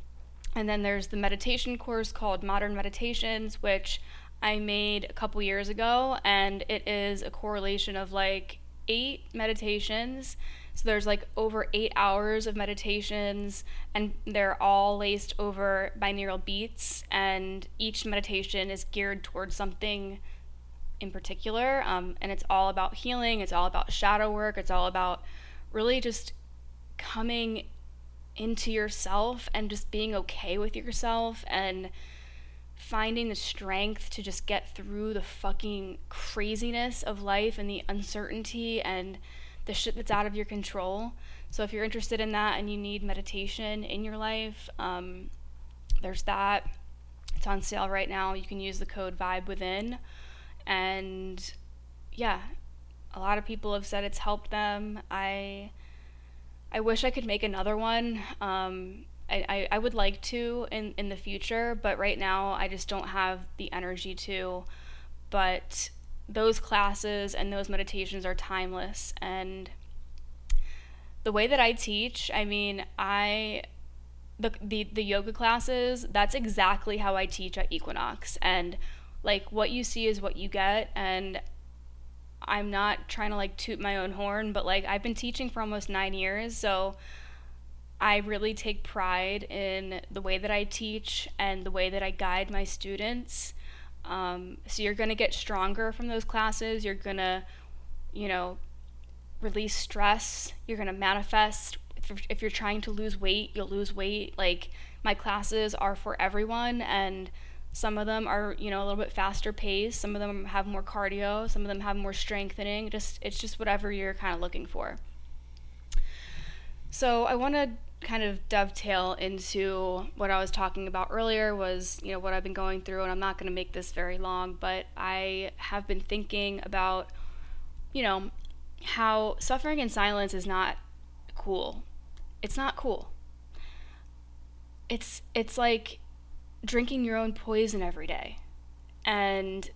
and then there's the meditation course called Modern Meditations, which I made a couple years ago, and it is a correlation of like eight meditations. So there's like over eight hours of meditations, and they're all laced over binaural beats, and each meditation is geared towards something in particular. Um, and it's all about healing, it's all about shadow work, it's all about really just coming into yourself and just being okay with yourself and finding the strength to just get through the fucking craziness of life and the uncertainty and the shit that's out of your control. So if you're interested in that and you need meditation in your life, um, there's that. It's on sale right now. You can use the code Vibe Within, and yeah, a lot of people have said it's helped them. I I wish I could make another one. Um, I, I, I would like to in, in the future, but right now I just don't have the energy to. But those classes and those meditations are timeless. And the way that I teach, I mean, I the, the the yoga classes that's exactly how i teach at equinox and like what you see is what you get and I'm not trying to like toot my own horn, but like I've been teaching for almost nine years, so I really take pride in the way that I teach and the way that I guide my students. Um, so you're to get stronger from those classes. You're to, you know, release stress. You're to manifest. If, if you're trying to lose weight, you'll lose weight. Like my classes are for everyone and some of them are, you know, a little bit faster paced. Some of them have more cardio. Some of them have more strengthening. Just it's just whatever you're kind of looking for. So I want to kind of dovetail into what I was talking about earlier was, you know, what I've been going through and I'm not going to make this very long, but I have been thinking about, you know, how suffering in silence is not cool. It's not cool. It's it's like drinking your own poison every day. And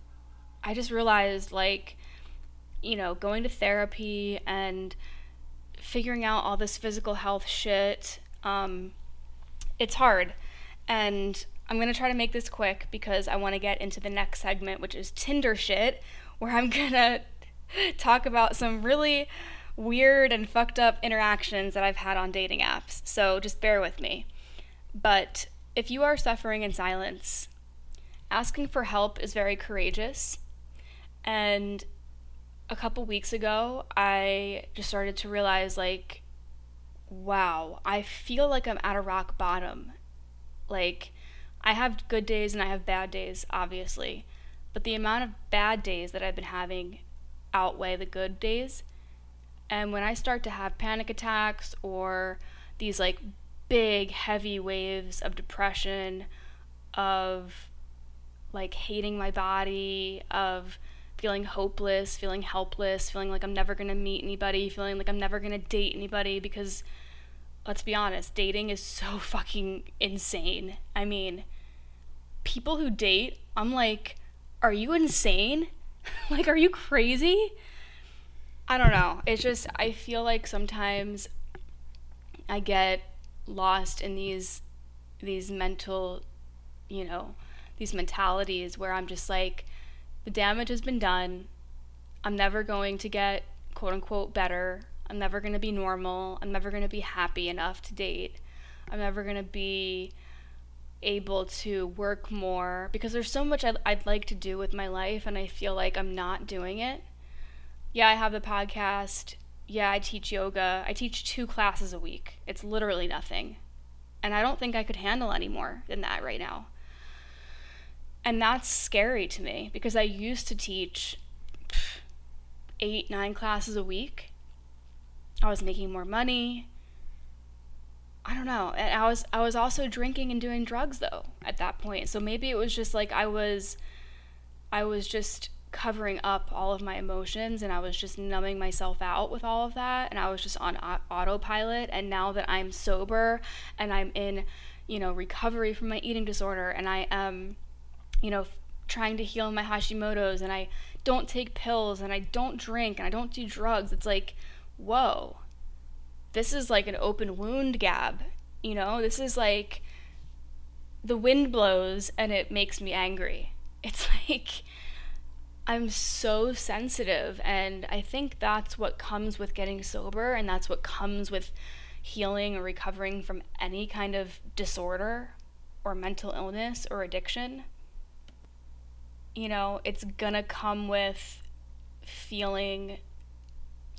I just realized, like, you know, going to therapy and figuring out all this physical health shit, um, it's hard. And I'm going to try to make this quick because I want to get into the next segment, which is Tinder shit, where I'm going to talk about some really weird and fucked up interactions that I've had on dating apps. So just bear with me. But if you are suffering in silence, asking for help is very courageous. And a couple weeks ago, I just started to realize like, wow, I feel like I'm at a rock bottom. Like, I have good days and I have bad days, obviously. But the amount of bad days that I've been having outweigh the good days. And when I start to have panic attacks or these like big, heavy waves of depression, of like hating my body, of feeling hopeless, feeling helpless, feeling like I'm never going to meet anybody, feeling like I'm never going to date anybody because let's be honest, dating is so fucking insane. I mean, people who date, I'm like, are you insane? like, are you crazy? I don't know. It's just, I feel like sometimes I get lost in these these mental, you know, these mentalities where I'm just like the damage has been done. I'm never going to get quote unquote better. I'm never going to be normal. I'm never going to be happy enough to date. I'm never going to be able to work more because there's so much I'd, I'd like to do with my life and I feel like I'm not doing it. Yeah, I have the podcast yeah, I teach yoga. I teach two classes a week. It's literally nothing. And I don't think I could handle any more than that right now. And that's scary to me because I used to teach eight, nine classes a week. I was making more money. I don't know. And I was I was also drinking and doing drugs though at that point. So maybe it was just like I was I was just covering up all of my emotions and I was just numbing myself out with all of that and I was just on autopilot and now that I'm sober and I'm in you know, recovery from my eating disorder and I am, you know, trying to heal my Hashimoto's and I don't take pills and I don't drink and I don't do drugs. It's like, whoa, this is like an open wound, Gab. You know, this is like the wind blows and it makes me angry. It's like I'm so sensitive, and I think that's what comes with getting sober, and that's what comes with healing or recovering from any kind of disorder or mental illness or addiction. You know, it's gonna come with feeling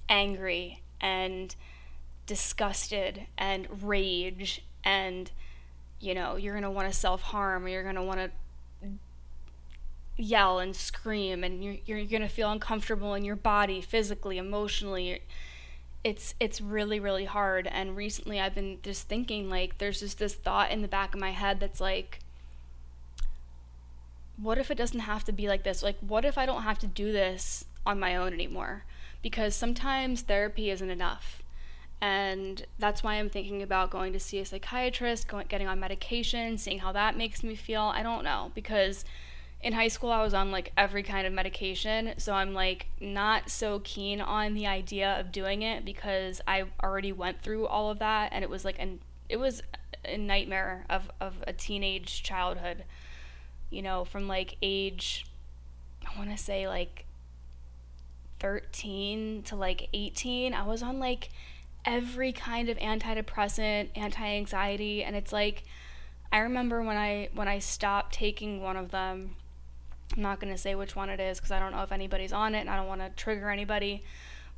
angry and disgusted and rage and you know you're going to want to self-harm or you're going to want to yell and scream and you're, you're going to feel uncomfortable in your body physically emotionally. It's it's really really hard. And recently i've been just thinking like there's just this thought in the back of my head that's like what if it doesn't have to be like this? Like what if i don't have to do this on my own anymore? Because sometimes therapy isn't enough. And that's why I'm thinking about going to see a psychiatrist, going, getting on medication, seeing how that makes me feel. I don't know. Because in high school I was on like every kind of medication, so I'm like not so keen on the idea of doing it because I already went through all of that and it was like an it was a nightmare of of a teenage childhood. You know, from like age I want to say like 13 to like 18, I was on like every kind of antidepressant, anti-anxiety, and it's like I remember when I when I stopped taking one of them. I'm not going to say which one it is because I don't know if anybody's on it and I don't want to trigger anybody.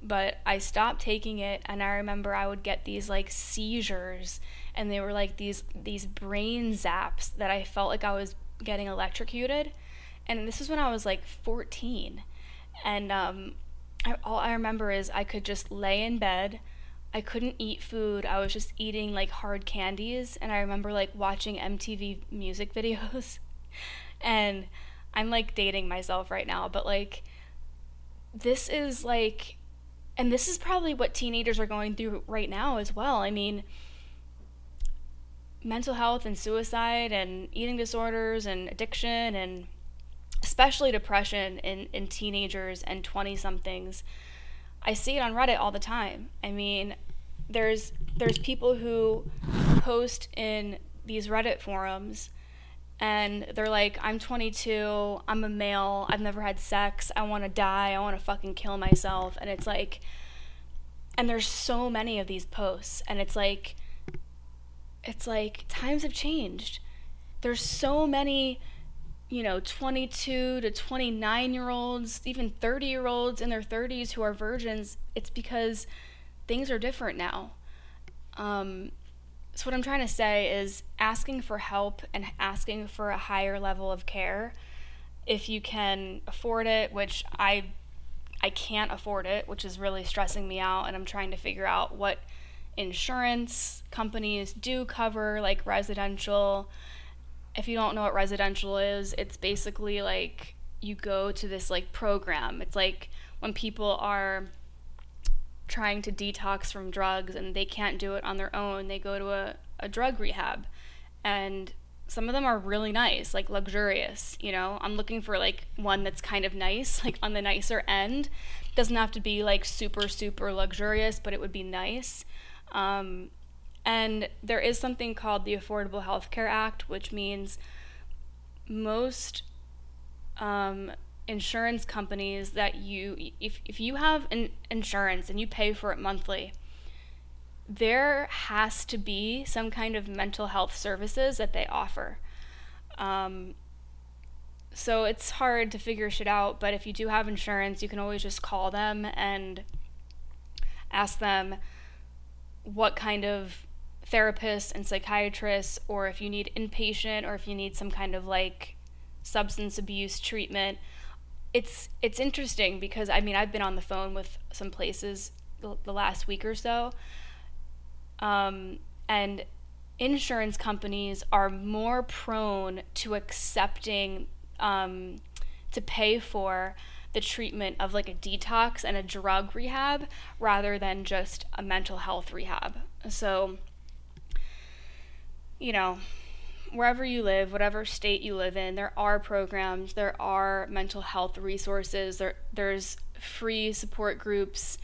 But I stopped taking it and I remember I would get these like seizures and they were like these these brain zaps that I felt like I was getting electrocuted. And this was when I was like 14. And um, I, all I remember is I could just lay in bed I couldn't eat food. I was just eating like hard candies and I remember like watching MTV music videos. and I'm like dating myself right now, but like this is like and this is probably what teenagers are going through right now as well. I mean, mental health and suicide and eating disorders and addiction and especially depression in, in teenagers and 20 somethings I see it on Reddit all the time. I mean, there's there's people who post in these Reddit forums and they're like, I'm 22, I'm a male, I've never had sex, I want to die, I want to fucking kill myself. And it's like, and there's so many of these posts, and it's like, it's like times have changed. There's so many you know, 22 to 29 year olds, even 30 year olds in their 30s who are virgins, it's because things are different now. Um, so, what I'm trying to say is asking for help and asking for a higher level of care if you can afford it, which I I can't afford it, which is really stressing me out and I'm trying to figure out what insurance companies do cover like residential if you don't know what residential is, it's basically like you go to this like program. It's like when people are trying to detox from drugs and they can't do it on their own, they go to a, a drug rehab. And some of them are really nice, like luxurious, you know. I'm looking for like one that's kind of nice, like on the nicer end. Doesn't have to be like super, super luxurious, but it would be nice. Um, and there is something called the Affordable Health Care Act, which means most um, insurance companies that you, if, if you have an insurance and you pay for it monthly, there has to be some kind of mental health services that they offer. Um, so it's hard to figure shit out, but if you do have insurance, you can always just call them and ask them what kind of therapists and psychiatrists, or if you need inpatient, or if you need some kind of like substance abuse treatment. It's it's interesting because I mean I've been on the phone with some places the, last week or so, um, and insurance companies are more prone to accepting um, to pay for the treatment of like a detox and a drug rehab rather than just a mental health rehab. So you know, wherever you live, whatever state you live in, there are programs, there are mental health resources, there, there's free support groups,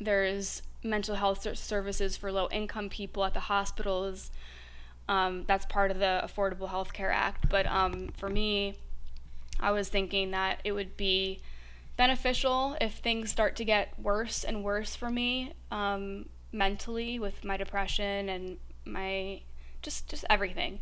there's mental health services for low income people at the hospitals. Um, that's part of the Affordable Health Care Act. But um, for me, I was thinking that it would be beneficial if things start to get worse and worse for me um, mentally with my depression and my just just everything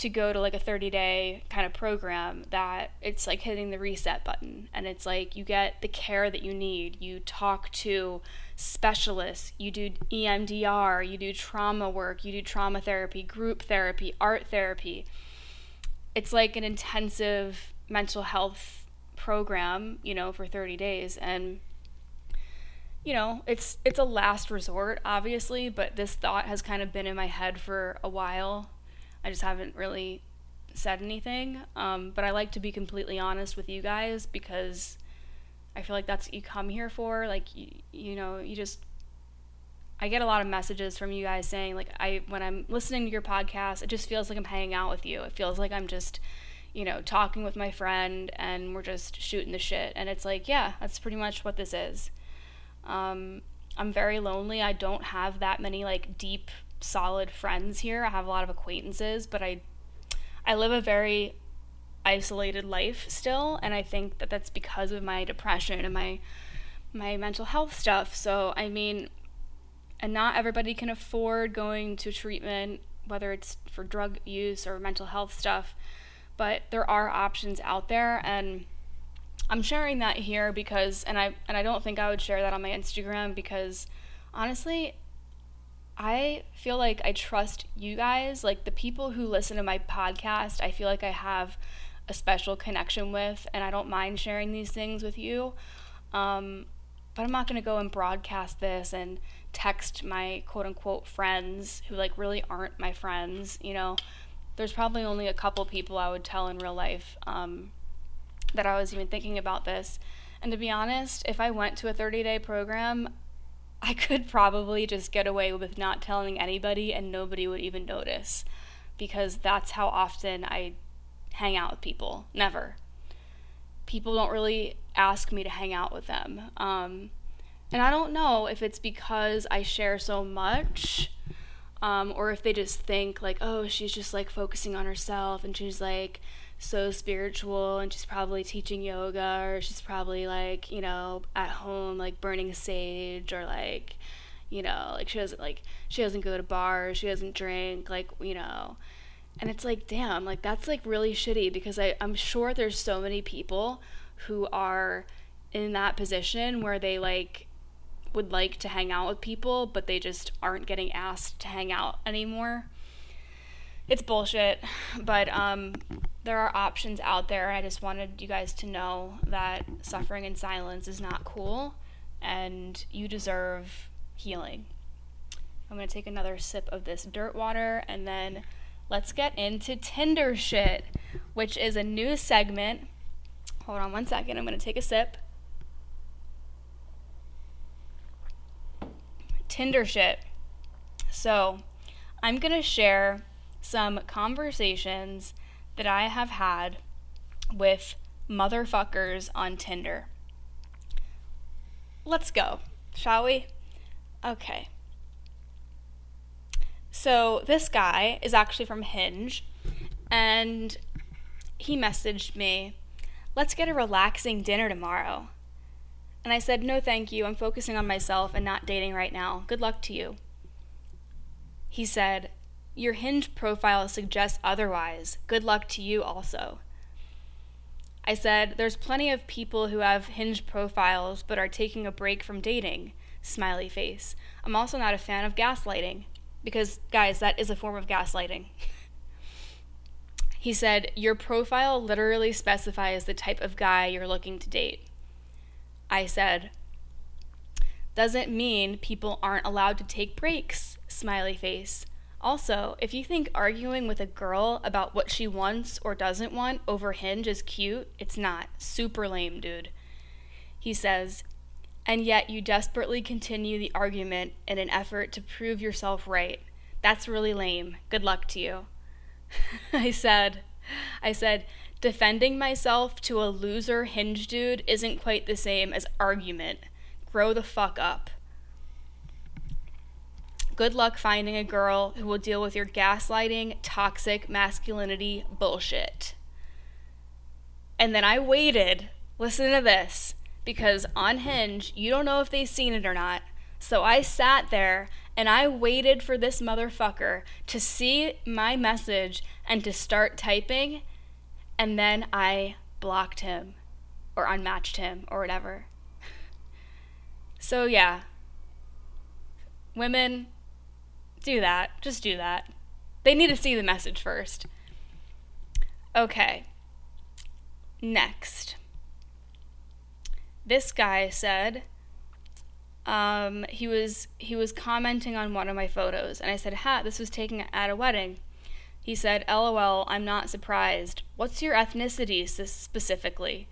to go to like a 30 day kind of program that it's like hitting the reset button. And it's like you get the care that you need. You talk to specialists. You do EMDR you do trauma work. You do trauma therapy group therapy art therapy. It's like an intensive mental health program you know for 30 days. And you know, it's it's a last resort, obviously, but this thought has kind of been in my head for a while. I just haven't really said anything. Um, but I like to be completely honest with you guys because I feel like that's what you come here for. Like you, you know, you just I get a lot of messages from you guys saying like I when I'm listening to your podcast, it just feels like I'm hanging out with you. It feels like I'm just you know, talking with my friend and we're just shooting the shit. And it's like, yeah, that's pretty much what this is. Um, I'm very lonely. I don't have that many like deep, solid friends here. I have a lot of acquaintances, but I, I live a very isolated life still, and I think that that's because of my depression and my, my mental health stuff. So I mean, and not everybody can afford going to treatment, whether it's for drug use or mental health stuff, but there are options out there and I'm sharing that here because and I and I don't think I would share that on my Instagram because honestly I feel like I trust you guys, like the people who listen to my podcast, I feel like I have a special connection with and I don't mind sharing these things with you. Um, but I'm not going to go and broadcast this and text my quote unquote friends who like really aren't my friends, you know. There's probably only a couple people I would tell in real life. Um, that I was even thinking about this. And to be honest, if I went to a 30 day program, I could probably just get away with not telling anybody and nobody would even notice because that's how often I hang out with people. Never. People don't really ask me to hang out with them. Um, and I don't know if it's because I share so much um, or if they just think, like, oh, she's just like focusing on herself and she's like, so spiritual and she's probably teaching yoga or she's probably like you know at home like burning sage or like you know like she doesn't like she doesn't go to bars she doesn't drink like you know. And it's like damn like that's like really shitty because I, i'm sure there's so many people who are in that position where they like would like to hang out with people but they just aren't getting asked to hang out anymore. It's bullshit but um there are options out there. I just wanted you guys to know that suffering in silence is not cool and you deserve healing. I'm going to take another sip of this dirt water and then let's get into Tinder shit, which is a new segment. Hold on one second. I'm going to take a sip. Tinder shit. So, I'm going to share some conversations that I have had with motherfuckers on Tinder. Let's go, shall we? Okay. So, this guy is actually from Hinge, and he messaged me, Let's get a relaxing dinner tomorrow. And I said, No, thank you. I'm focusing on myself and not dating right now. Good luck to you. He said, your Hinge profile suggests otherwise. Good luck to you also. I said, There's plenty of people who have Hinge profiles but are taking a break from dating. Smiley face. I'm also not a fan of gaslighting. Because, guys, that is a form of gaslighting. he said, Your profile literally specifies the type of guy you're looking to date. I said, Doesn't mean people aren't allowed to take breaks. Smiley face. Also, if you think arguing with a girl about what she wants or doesn't want over Hinge is cute, it's not. Super lame, dude. He says, and yet you desperately continue the argument in an effort to prove yourself right. That's really lame. Good luck to you. I said, I said, defending myself to a loser hinge dude isn't quite the same as argument. Grow the fuck up. Good luck finding a girl who will deal with your gaslighting, toxic masculinity bullshit. And then I waited. Listen to this. Because on Hinge, you don't know if they've seen it or not. So I sat there and I waited for this motherfucker to see my message and to start typing. And then I blocked him or unmatched him or whatever. So, yeah. Women, do that. Just do that. They need to see the message first. Okay. Next. This guy said um, he was he was commenting on one of my photos and I said, "Ha, this was taken at a wedding." He said, "LOL, I'm not surprised. What's your ethnicity specifically?"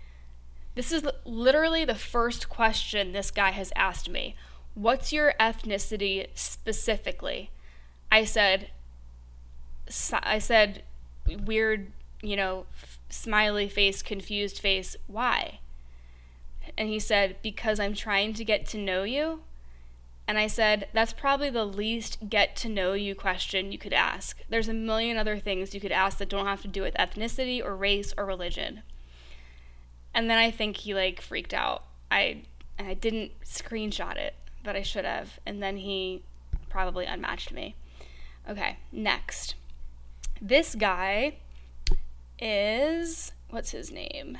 This is literally the first question this guy has asked me. What's your ethnicity specifically? I said, I said, weird, you know, smiley face, confused face. Why? And he said, because I'm trying to get to know you. And I said, that's probably the least get to know you question you could ask. There's a million other things you could ask that don't have to do with ethnicity or race or religion. And then I think he like freaked out. I and I didn't screenshot it, but I should have. And then he probably unmatched me. Okay, next. This guy is what's his name?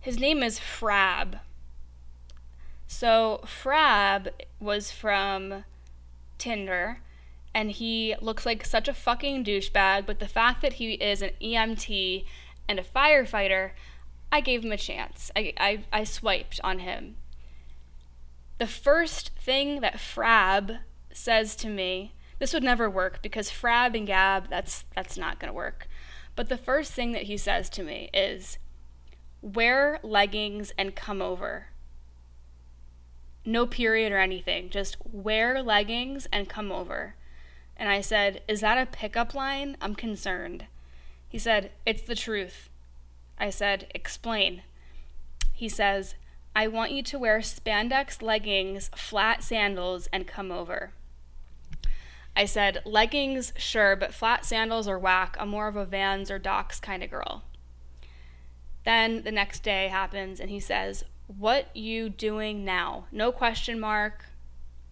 His name is Frab. So Frab was from Tinder and he looks like such a fucking douchebag, but the fact that he is an EMT and a firefighter, I gave him a chance. I, I, I swiped on him. The first thing that Frab says to me, this would never work because Frab and Gab, that's that's not gonna work. But the first thing that he says to me is, wear leggings and come over. No period or anything, just wear leggings and come over. And I said, Is that a pickup line? I'm concerned. He said, It's the truth. I said, Explain. He says, I want you to wear spandex leggings, flat sandals, and come over. I said, Leggings, sure, but flat sandals are whack. I'm more of a Vans or Docs kind of girl. Then the next day happens and he says, What you doing now? No question mark.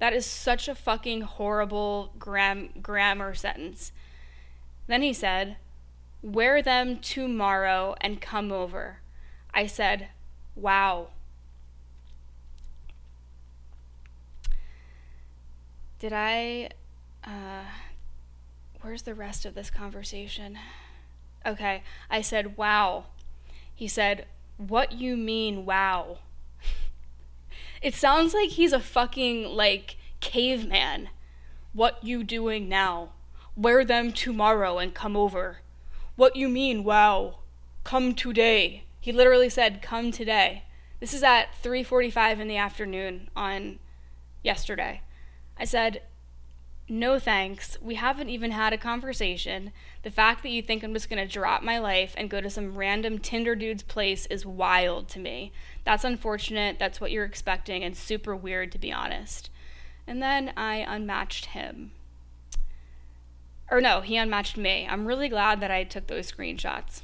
That is such a fucking horrible gram- grammar sentence. Then he said, Wear them tomorrow and come over. I said, Wow. Did I. Uh, where's the rest of this conversation? Okay, I said, Wow. He said, What you mean, wow? it sounds like he's a fucking, like, caveman. What you doing now? Wear them tomorrow and come over. What you mean, wow? Come today. He literally said, "Come today." This is at 3:45 in the afternoon on yesterday. I said, "No thanks. We haven't even had a conversation. The fact that you think I'm just going to drop my life and go to some random Tinder dude's place is wild to me. That's unfortunate. That's what you're expecting and super weird to be honest." And then I unmatched him or no, he unmatched me. I'm really glad that I took those screenshots.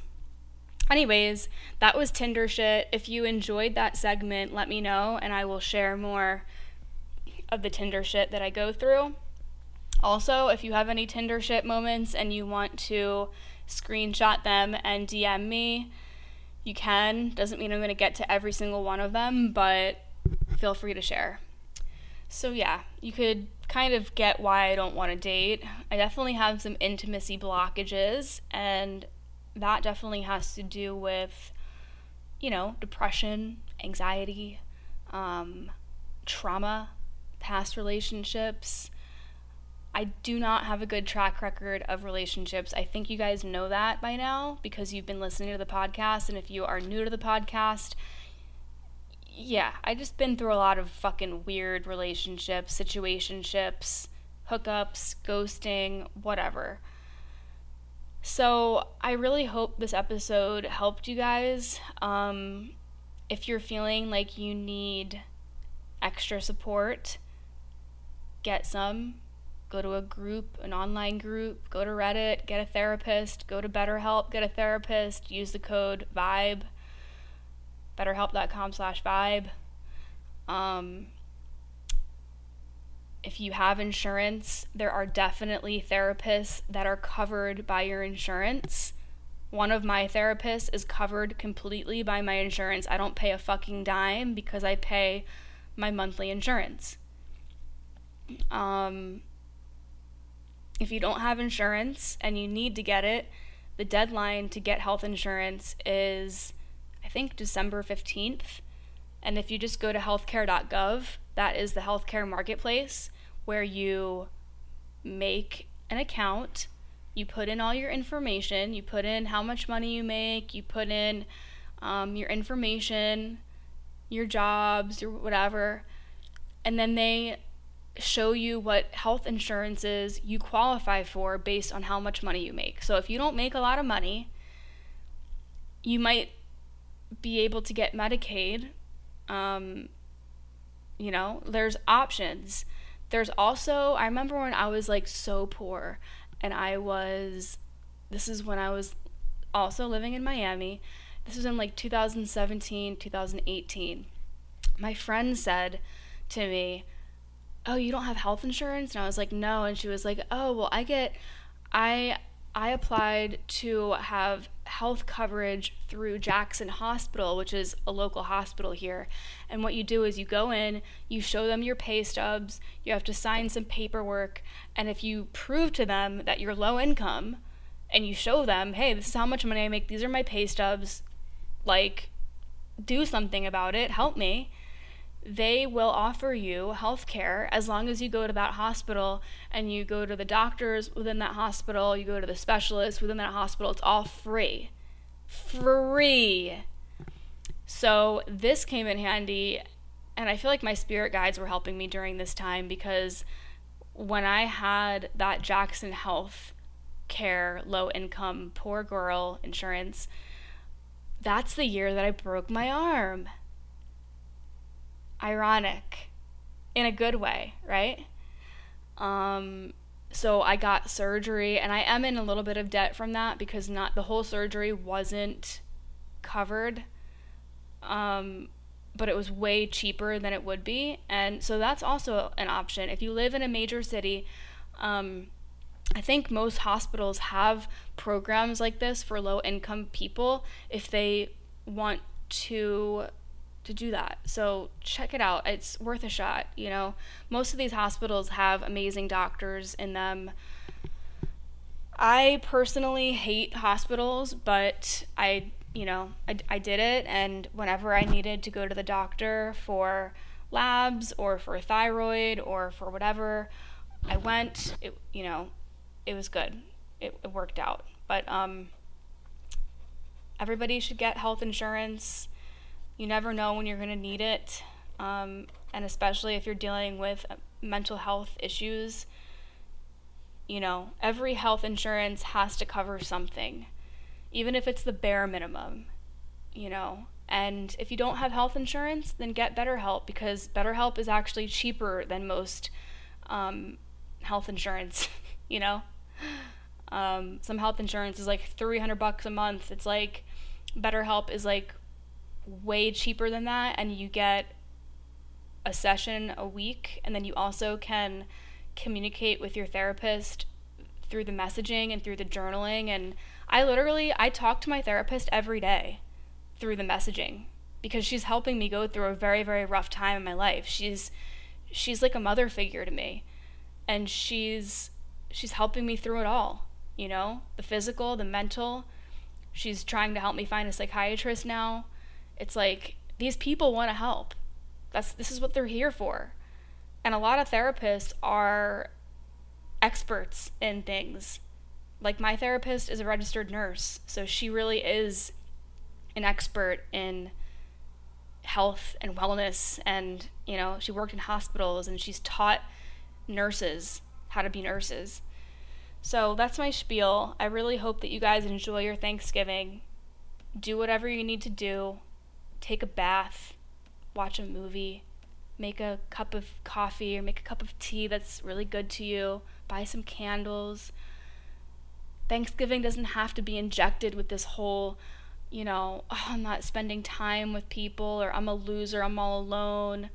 Anyways, that was Tinder shit. If you enjoyed that segment, let me know and I will share more of the Tinder shit that I go through. Also, if you have any Tinder shit moments and you want to screenshot them and DM me, you can. Doesn't mean I'm going to get to every single one of them, but feel free to share. So, yeah, you could kind of get why I don't want to date. I definitely have some intimacy blockages, and that definitely has to do with, you know, depression, anxiety, um, trauma, past relationships. I do not have a good track record of relationships. I think you guys know that by now because you've been listening to the podcast. And if you are new to the podcast, yeah, I just been through a lot of fucking weird relationships, situationships, hookups, ghosting, whatever. So I really hope this episode helped you guys. Um, if you're feeling like you need extra support, get some. Go to a group, an online group, go to Reddit, get a therapist, go to BetterHelp, get a therapist, use the code VIBE, betterhelp.com slash VIBE. Um, if you have insurance, there are definitely therapists that are covered by your insurance. One of my therapists is covered completely by my insurance. I don't pay a fucking dime because I pay my monthly insurance. Um, if you don't have insurance and you need to get it, the deadline to get health insurance is, I think, December 15th. And if you just go to healthcare.gov, that is the healthcare marketplace where you make an account, you put in all your information, you put in how much money you make, you put in um, your information, your jobs, your whatever, and then they show you what health insurances you qualify for based on how much money you make. So if you don't make a lot of money, you might be able to get Medicaid. Um, you know, there's options. There's also, I remember when I was like so poor and I was, this is when I was also living in Miami. This was in like 2017, 2018. My friend said to me, oh you don't have health insurance? And i was like no. And she was like oh well i get i i applied to have health coverage through jackson hospital which is a local hospital here. And what you do is you go in you show them your pay stubs you have to sign some paperwork and if you prove to them that you're low income and you show them hey this is how much money i make these are my pay stubs like do something about it help me they will offer you health care as long as you go to that hospital and you go to the doctors within that hospital, you go to the specialists within that hospital. It's all free. Free. So this came in handy, and I feel like my spirit guides were helping me during this time because when I had that Jackson Health Care low income poor girl insurance, that's the year that I broke my arm ironic in a good way, right? Um, so I got surgery, and I am in a little bit of debt from that because not the whole surgery wasn't covered. Um, but it was way cheaper than it would be, and so that's also an option if you live in a major city. Um, I think most hospitals have programs like this for low income people if they want to to do that. So check it out. It's worth a shot, you know. Most of these hospitals have amazing doctors in them. I personally hate hospitals, but I, you know, I, I did it and whenever I needed to go to the doctor for labs or for thyroid or for whatever, I went, it, you know, it was good. It, it worked out. But um everybody should get health insurance you never know when you're going to need it. Um, and especially if you're dealing with uh, mental health issues, you know, every health insurance has to cover something, even if it's the bare minimum, you know. And if you don't have health insurance, then get BetterHelp because BetterHelp is actually cheaper than most um, health insurance, you know. Um, some health insurance is like 300 bucks a month. It's like BetterHelp is like way cheaper than that and you get a session a week and then you also can communicate with your therapist through the messaging and through the journaling and I literally I talk to my therapist every day through the messaging because she's helping me go through a very very rough time in my life. She's she's like a mother figure to me and she's she's helping me through it all, you know? The physical, the mental. She's trying to help me find a psychiatrist now. It's like these people want to help. That's this is what they're here for. And a lot of therapists are experts in things. Like my therapist is a registered nurse, so she really is an expert in health and wellness and, you know, she worked in hospitals and she's taught nurses how to be nurses. So that's my spiel. I really hope that you guys enjoy your Thanksgiving. Do whatever you need to do. Take a bath, watch a movie, make a cup of coffee or make a cup of tea that's really good to you, buy some candles. Thanksgiving doesn't have to be injected with this whole, you know, oh, I'm not spending time with people or I'm a loser, I'm all alone.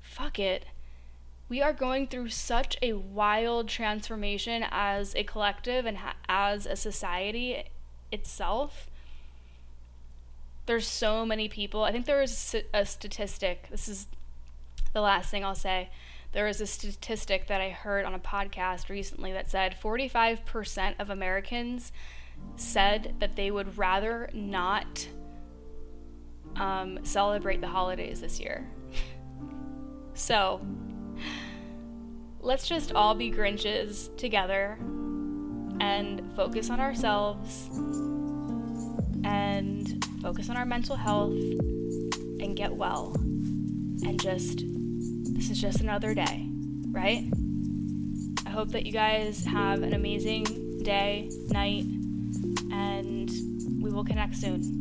Fuck it we are going through such a wild transformation as a collective and ha- as a society itself. There's so many people. I think there is a statistic. This is the last thing I'll say. There was a statistic that I heard on a podcast recently that said 45% of Americans said that they would rather not um, celebrate the holidays this year. so, let's just all be Grinches together and focus on ourselves and focus on our mental health and get well. And just, this is just another day, right? I hope that you guys have an amazing day, night, and we will connect soon.